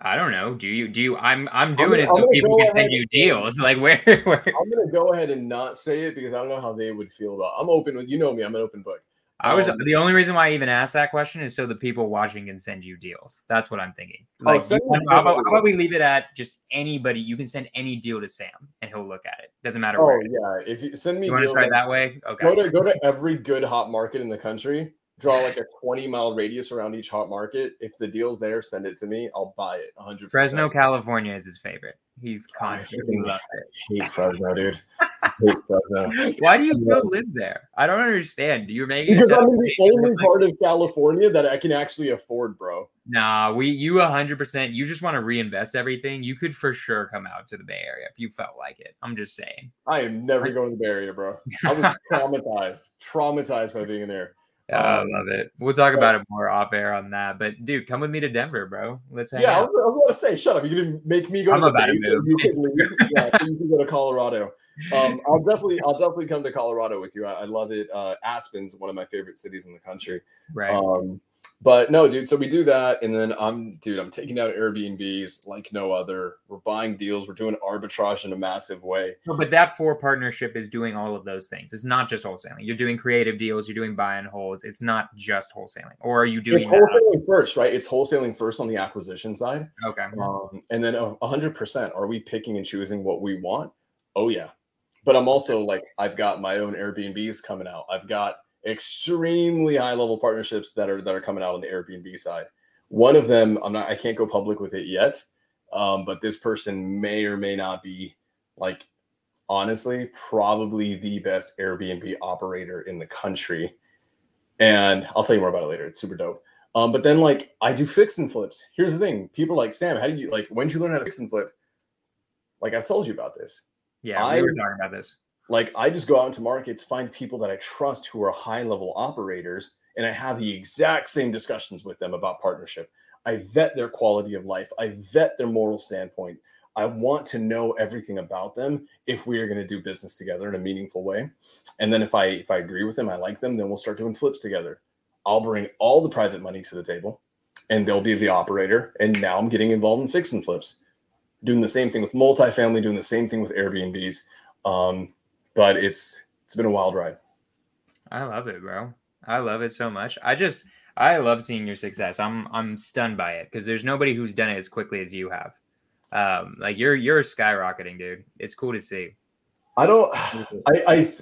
[SPEAKER 1] I don't know. Do you? Do you? I'm. I'm doing gonna, it so people can send you deals. Like where, where?
[SPEAKER 2] I'm gonna go ahead and not say it because I don't know how they would feel about. It. I'm open with. You know me. I'm an open book.
[SPEAKER 1] I was
[SPEAKER 2] Um,
[SPEAKER 1] the only reason why I even asked that question is so the people watching can send you deals. That's what I'm thinking.
[SPEAKER 2] Oh,
[SPEAKER 1] Like, you can- how, about, how about we leave it at just anybody? You can send any deal to Sam and he'll look at it. Doesn't matter
[SPEAKER 2] Oh
[SPEAKER 1] where.
[SPEAKER 2] yeah, if you send me
[SPEAKER 1] You want to try
[SPEAKER 2] like,
[SPEAKER 1] that way? Okay.
[SPEAKER 2] go to go to every good hot market in the country. Draw like a 20 mile radius around each hot market. If the deal's there, send it to me. I'll buy it 100.
[SPEAKER 1] Fresno, California is his favorite. He's loves it.
[SPEAKER 2] hate Fresno, dude. hate Fresno.
[SPEAKER 1] Why do you still live there? I don't understand. You're making it
[SPEAKER 2] Because I'm in the only part of California that I can actually afford, bro.
[SPEAKER 1] Nah, we you 100%. You just want to reinvest everything. You could for sure come out to the Bay Area if you felt like it. I'm just saying.
[SPEAKER 2] I am never going to the Bay Area, bro. I was traumatized, traumatized by being in there.
[SPEAKER 1] I
[SPEAKER 2] Um,
[SPEAKER 1] love it. We'll talk about it more off air on that. But dude, come with me to Denver, bro. Let's hang
[SPEAKER 2] Yeah, I
[SPEAKER 1] out.
[SPEAKER 2] was, I was going to say, shut up. Going to make me go
[SPEAKER 1] I'm
[SPEAKER 2] to the
[SPEAKER 1] about to
[SPEAKER 2] Bay
[SPEAKER 1] move.
[SPEAKER 2] you can leave. Yeah, so you can go to Colorado. Um, I'll definitely, I'll definitely come to Colorado with you. I, I love it. Uh, Aspen's one of my favorite cities in the country.
[SPEAKER 1] Right.
[SPEAKER 2] Um, but no, dude. So we do that, and then I'm, dude. I'm taking out Airbnbs like no other. We're buying deals. We're doing arbitrage in a massive way.
[SPEAKER 1] No, but that four partnership is doing all of those things. It's not just wholesaling. You're doing creative deals. You're doing buy and holds. It's not just wholesaling. Or are you
[SPEAKER 2] It's
[SPEAKER 1] doing that?
[SPEAKER 2] wholesaling first, right? It's wholesaling first on the acquisition side,
[SPEAKER 1] Okay.
[SPEAKER 2] um, and then a hundred percent. Are we picking and choosing what we want? Oh yeah. But I'm also like, I've got my own Airbnbs coming out. I've got extremely high level partnerships that are that are coming out on the Airbnb side. One of them, I'm not, I can't go public with it yet, um, but this person may or may not be like, honestly, probably the best Airbnb operator in the country. And I'll tell you more about it later. It's super dope. Um, but then like I do fix and flips. Here's the thing: people are like Sam, how do you like? When did you learn how to fix and flip? Like I've told you about this
[SPEAKER 1] Yeah,
[SPEAKER 2] I-
[SPEAKER 1] we were talking about this.
[SPEAKER 2] Like I just go out into markets, find people that I trust who are high level operators, and I have the exact same discussions with them about partnership. I vet their quality of life, I vet their moral standpoint. I want to know everything about them if we are going to do business together in a meaningful way. And then if I if I agree with them, I like them, then we'll start doing flips together. I'll bring all the private money to the table and they'll be the operator. And now I'm getting involved in fix and flips. Doing the same thing with multifamily, doing the same thing with Airbnbs. Um, but it's it's been a wild ride.
[SPEAKER 1] I love it, bro. I love it so much. I just I love seeing your success. I'm I'm stunned by it because there's nobody who's done it as quickly as you have. Um, like you're you're skyrocketing, dude. It's cool to see.
[SPEAKER 2] I don't. I I, th-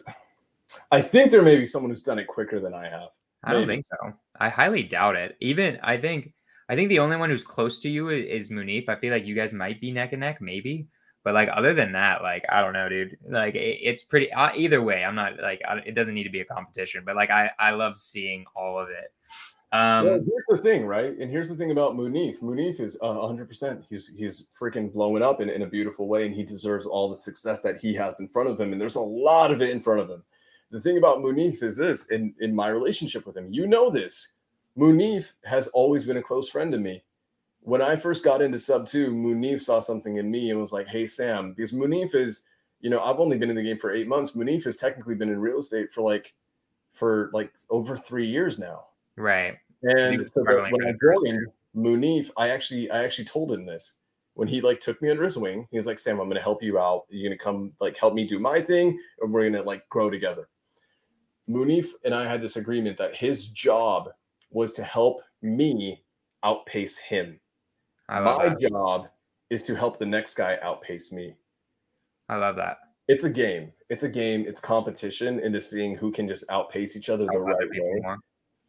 [SPEAKER 2] I think there may be someone who's done it quicker than I have.
[SPEAKER 1] I don't think so. I highly doubt it. Even I think I think the only one who's close to you i- is Munif. I feel like you guys might be neck and neck, maybe. But like other than that, like I don't know, dude. Like it, it's pretty. Uh, either way, I'm not like I, it doesn't need to be a competition. But like I I love seeing all of it. Um,
[SPEAKER 2] well, here's the thing, right? And here's the thing about Munif. Munif is uh, 100%. He's he's freaking blowing up in, in a beautiful way, and he deserves all the success that he has in front of him. And there's a lot of it in front of him. The thing about Munif is this: in in my relationship with him, you know this. Munif has always been a close friend to me. When I first got into Subto, Munif saw something in me and was like, "Hey, Sam," because Munif is, you know, I've only been in the game for eight months. Munif has technically been in real estate for like, for like over three years now.
[SPEAKER 1] right.
[SPEAKER 2] And so when I joined Munif, I actually I actually told him this when he like took me under his wing. He's like, Sam, I'm gonna help you out. You're gonna come like help me do my thing, and we're gonna like grow together. Munif and I had this agreement that his job was to help me outpace him.
[SPEAKER 1] I love
[SPEAKER 2] My
[SPEAKER 1] that.
[SPEAKER 2] job is to help the next guy outpace me.
[SPEAKER 1] I love that.
[SPEAKER 2] It's a game. It's a game. It's competition into seeing who can just outpace each other the right way.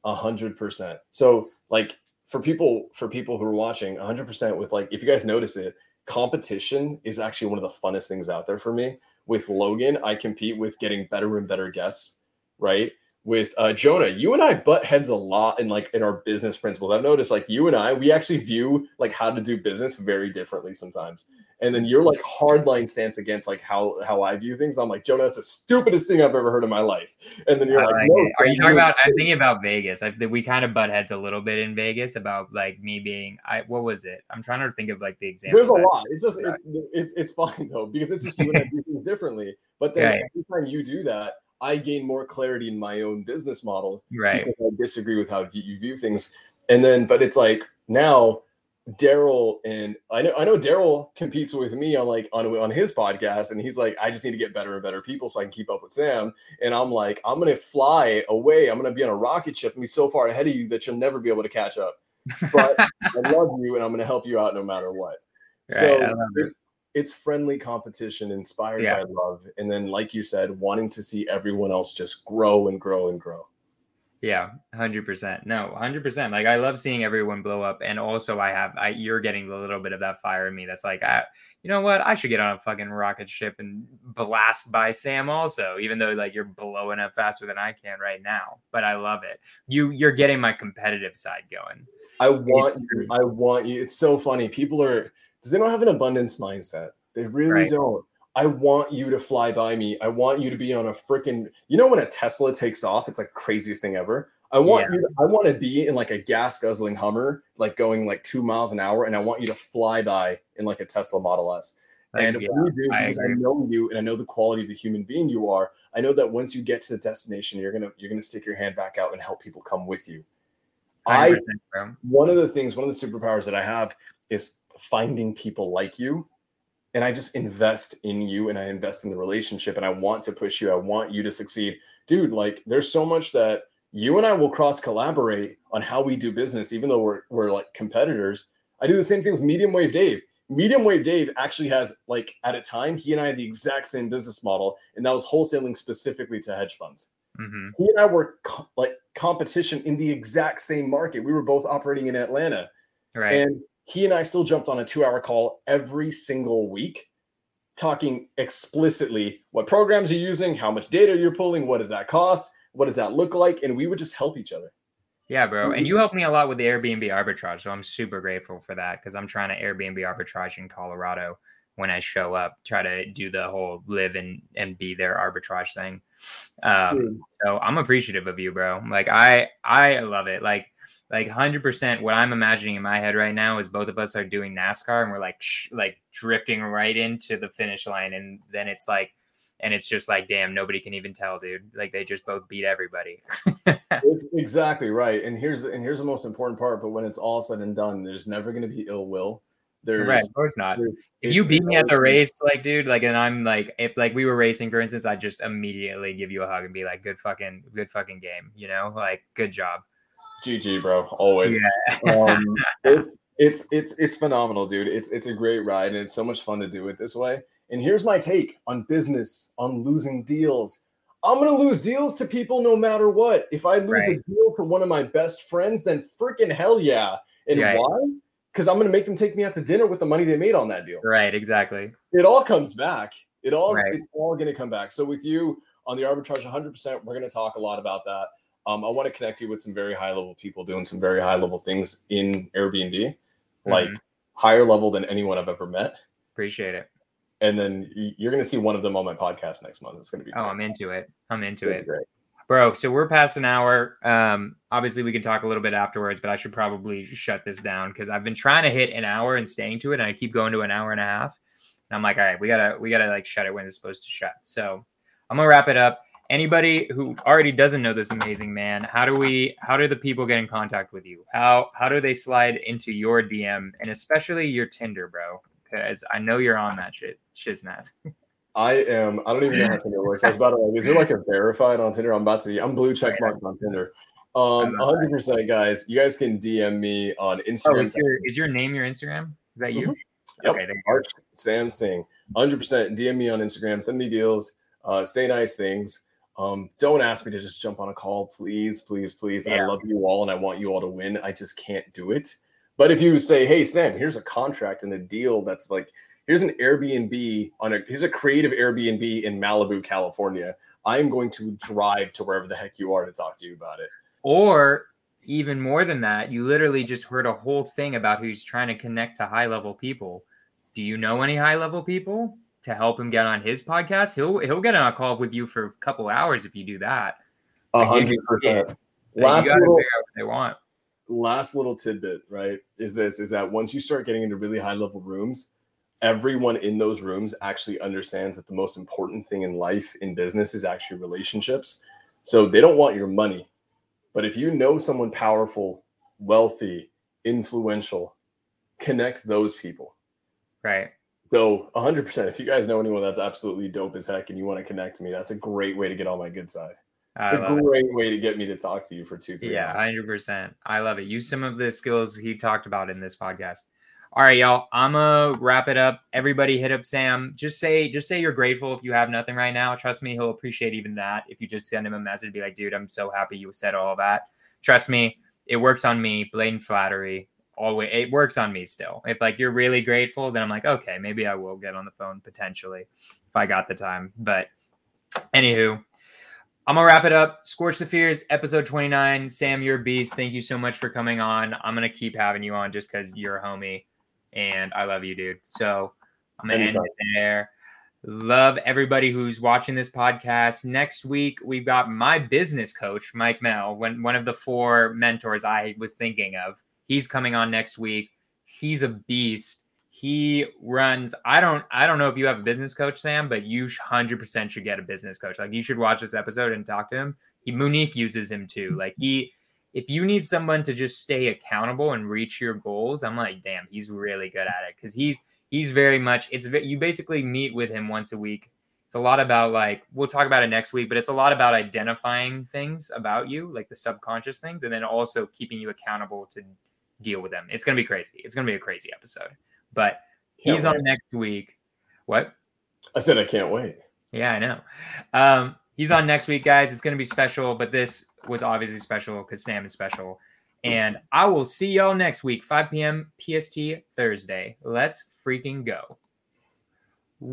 [SPEAKER 2] A hundred percent. So like for people for people who are watching, a hundred percent with like if you guys notice it, competition is actually one of the funnest things out there for me. With Logan, I compete with getting better and better guests, right? With uh, Jonah, you and I butt heads a lot in like in our business principles. I've noticed like you and I, we actually view like how to do business very differently sometimes. And then you're like hardline stance against like how how I view things. I'm like Jonah, that's the stupidest thing I've ever heard in my life. And then you're like,
[SPEAKER 1] like
[SPEAKER 2] no.
[SPEAKER 1] Are you talking about? I'm thinking about Vegas. I think we kind of butt heads a little bit in Vegas about like me being. I what was it? I'm trying to think of like the example.
[SPEAKER 2] There's a lot. It's just it, it's it's fine though because it's just you and I do things differently. But then
[SPEAKER 1] Right.
[SPEAKER 2] every time you do that, I gain more clarity in my own business model
[SPEAKER 1] Right.
[SPEAKER 2] I disagree with how you view things. And then, but it's like now Daryl and I know I know Daryl competes with me on like on on his podcast, and he's like, I just need to get better and better people so I can keep up with Sam. And I'm like, I'm gonna fly away. I'm gonna be on a rocket ship and be so far ahead of you that you'll never be able to catch up. But I love you, and I'm gonna help you out no matter what. Right, so it's it's friendly competition inspired yeah. by love, and then like you said, wanting to see everyone else just grow and grow and grow.
[SPEAKER 1] Yeah, hundred percent. No, hundred percent. Like I love seeing everyone blow up, and also I have, I you're getting a little bit of that fire in me. That's like, I, you know what? I should get on a fucking rocket ship and blast by Sam also, even though like you're blowing up faster than I can right now. But I love it. You you're getting my competitive side going.
[SPEAKER 2] I want you. I want you. It's so funny. People are because they don't have an abundance mindset. They really right. don't. I want you to fly by me. I want you to be on a freaking, you know, when a Tesla takes off, it's like craziest thing ever. I want yeah. you, to, I want to be in like a gas guzzling Hummer, like going like two miles an hour, and I want you to fly by in like a Tesla Model S. And yeah, we do I, I, know you and I know the quality of the human being you are. I know that once you get to the destination, you're gonna you're gonna stick your hand back out and help people come with you. I one of the things, one of the superpowers that I have is finding people like you and I just invest in you and I invest in the relationship and I want to push you. I want you to succeed. Dude, like there's so much that you and I will cross collaborate on how we do business, even though we're, we're like competitors. I do the same thing with Medium Wave Dave. Medium Wave Dave actually has like at a time, he and I had the exact same business model, and that was wholesaling specifically to hedge funds. Mm-hmm. He and I were co- like competition in the exact same market. We were both operating in Atlanta. Right. And he and I still jumped on a two hour call every single week, talking explicitly what programs you're using, how much data you're pulling, what does that cost, what does that look like, and we would just help each other.
[SPEAKER 1] Yeah, bro. And you helped me a lot with the Airbnb arbitrage. So I'm super grateful for that because I'm trying to Airbnb arbitrage in Colorado when I show up, try to do the whole live and, and be there arbitrage thing. Um, so I'm appreciative of you, bro. Like I I love it. Like like 100% what i'm imagining in my head right now is both of us are doing nascar and we're like sh- like drifting right into the finish line and then it's like and it's just like damn nobody can even tell dude. Like they just both beat everybody.
[SPEAKER 2] It's exactly right. And here's and here's the most important part but when it's all said and done there's never going to be ill will.
[SPEAKER 1] There's right, of course not. If you beat me at the race, like dude, like, and I'm like, if like we were racing, for instance, I just immediately give you a hug and be like, good fucking, good fucking game, you know, like, good job.
[SPEAKER 2] GG, bro. Always. Yeah. um, it's it's it's it's phenomenal, dude. It's it's a great ride, and it's so much fun to do it this way. And here's my take on business, on losing deals. I'm gonna lose deals to people no matter what. If I lose right. a deal to one of my best friends, then freaking hell yeah. And right. why? Because I'm gonna make them take me out to dinner with the money they made on that deal.
[SPEAKER 1] Right, exactly.
[SPEAKER 2] It all comes back. It all right. it's all gonna come back. So with you on the arbitrage 100%, we're gonna talk a lot about that. Um, I want to connect you with some very high level people doing some very high level things in Airbnb, mm-hmm. like higher level than anyone I've ever met.
[SPEAKER 1] Appreciate it.
[SPEAKER 2] And then you're going to see one of them on my podcast next month. It's going to be.
[SPEAKER 1] Oh, great. I'm into it. I'm into it. Great. Bro, so we're past an hour. Um, obviously, we can talk a little bit afterwards, but I should probably shut this down because I've been trying to hit an hour and staying to it, and I keep going to an hour and a half. And I'm like, all right, we gotta, we gotta like shut it when it's supposed to shut. So I'm gonna wrap it up anybody who already doesn't know this amazing man how do we how do the people get in contact with you? How how do they slide into your dm and especially your tinder bro? Because i know you're on that shit shiznaz.
[SPEAKER 2] I am i don't even know how tinder works. I was about to like is there like a verified on tinder? I'm about to be i'm blue check mark on tinder. Um 100 percent guys you guys can dm me on oh, instagram. oh,
[SPEAKER 1] is, your, is your name your instagram? Is that you?
[SPEAKER 2] Mm-hmm. yep. okay Arch sam singh 100 percent dm me on instagram send me deals uh, say nice things um, don't ask me to just jump on a call, please, please, please. Yeah. I love you all and I want you all to win. I just can't do it. But if you say, hey, Sam, here's a contract and a deal that's like, here's an Airbnb on a here's a creative Airbnb in Malibu, California. I'm going to drive to wherever the heck you are to talk to you about it.
[SPEAKER 1] Or even more than that, you literally just heard a whole thing about who's trying to connect to high level people. Do you know any high level people? To help him get on his podcast, he'll he'll get on a call with you for a couple hours if you do that.
[SPEAKER 2] A hundred percent.
[SPEAKER 1] Last little, they want.
[SPEAKER 2] Last little tidbit, right? Is this is that once you start getting into really high level rooms, everyone in those rooms actually understands that the most important thing in life in business is actually relationships. So they don't want your money. But if you know someone powerful, wealthy, influential, connect those people.
[SPEAKER 1] Right.
[SPEAKER 2] So 100%. If you guys know anyone that's absolutely dope as heck and you want to connect to me, that's a great way to get on my good side. It's a great it. way to get me to talk to you for two, three.
[SPEAKER 1] Yeah, hundred percent. I love it. Use some of the skills he talked about in this podcast. All right, y'all. I'm gonna wrap it up. Everybody hit up Sam. Just say, just say you're grateful if you have nothing right now. Trust me, he'll appreciate even that. If you just send him a message, be like, dude, I'm so happy you said all that. Trust me, it works on me. Blatant flattery. Always it works on me still. If like you're really grateful, then I'm like, okay, maybe I will get on the phone potentially if I got the time. But anywho, I'm gonna wrap it up. Skorch the Fears, episode 29. Sam, you're a beast. Thank you so much for coming on. I'm gonna keep having you on just because you're a homie and I love you, dude. So I'm gonna Anytime. end it there. Love everybody who's watching this podcast. Next week, we've got my business coach, Mike Mel, when one of the four mentors I was thinking of. He's coming on next week. He's a beast. He runs. I don't. I don't know if you have a business coach, Sam, but you hundred percent should get a business coach. Like you should watch this episode and talk to him. He Munif uses him too. Mm-hmm. Like he, if you need someone to just stay accountable and reach your goals, I'm like, damn, he's really good at it because he's he's very much. It's you basically meet with him once a week. It's a lot about like we'll talk about it next week, but it's a lot about identifying things about you, like the subconscious things, and then also keeping you accountable to deal with them. It's gonna be crazy. It's gonna be a crazy episode. But can't he's wait. on next week. What?
[SPEAKER 2] I said I can't wait.
[SPEAKER 1] Yeah, I know. Um, he's on next week, guys. It's going to be special, but this was obviously special because Sam is special. And I will see y'all next week, 5 p.m. PST Thursday. Let's freaking go.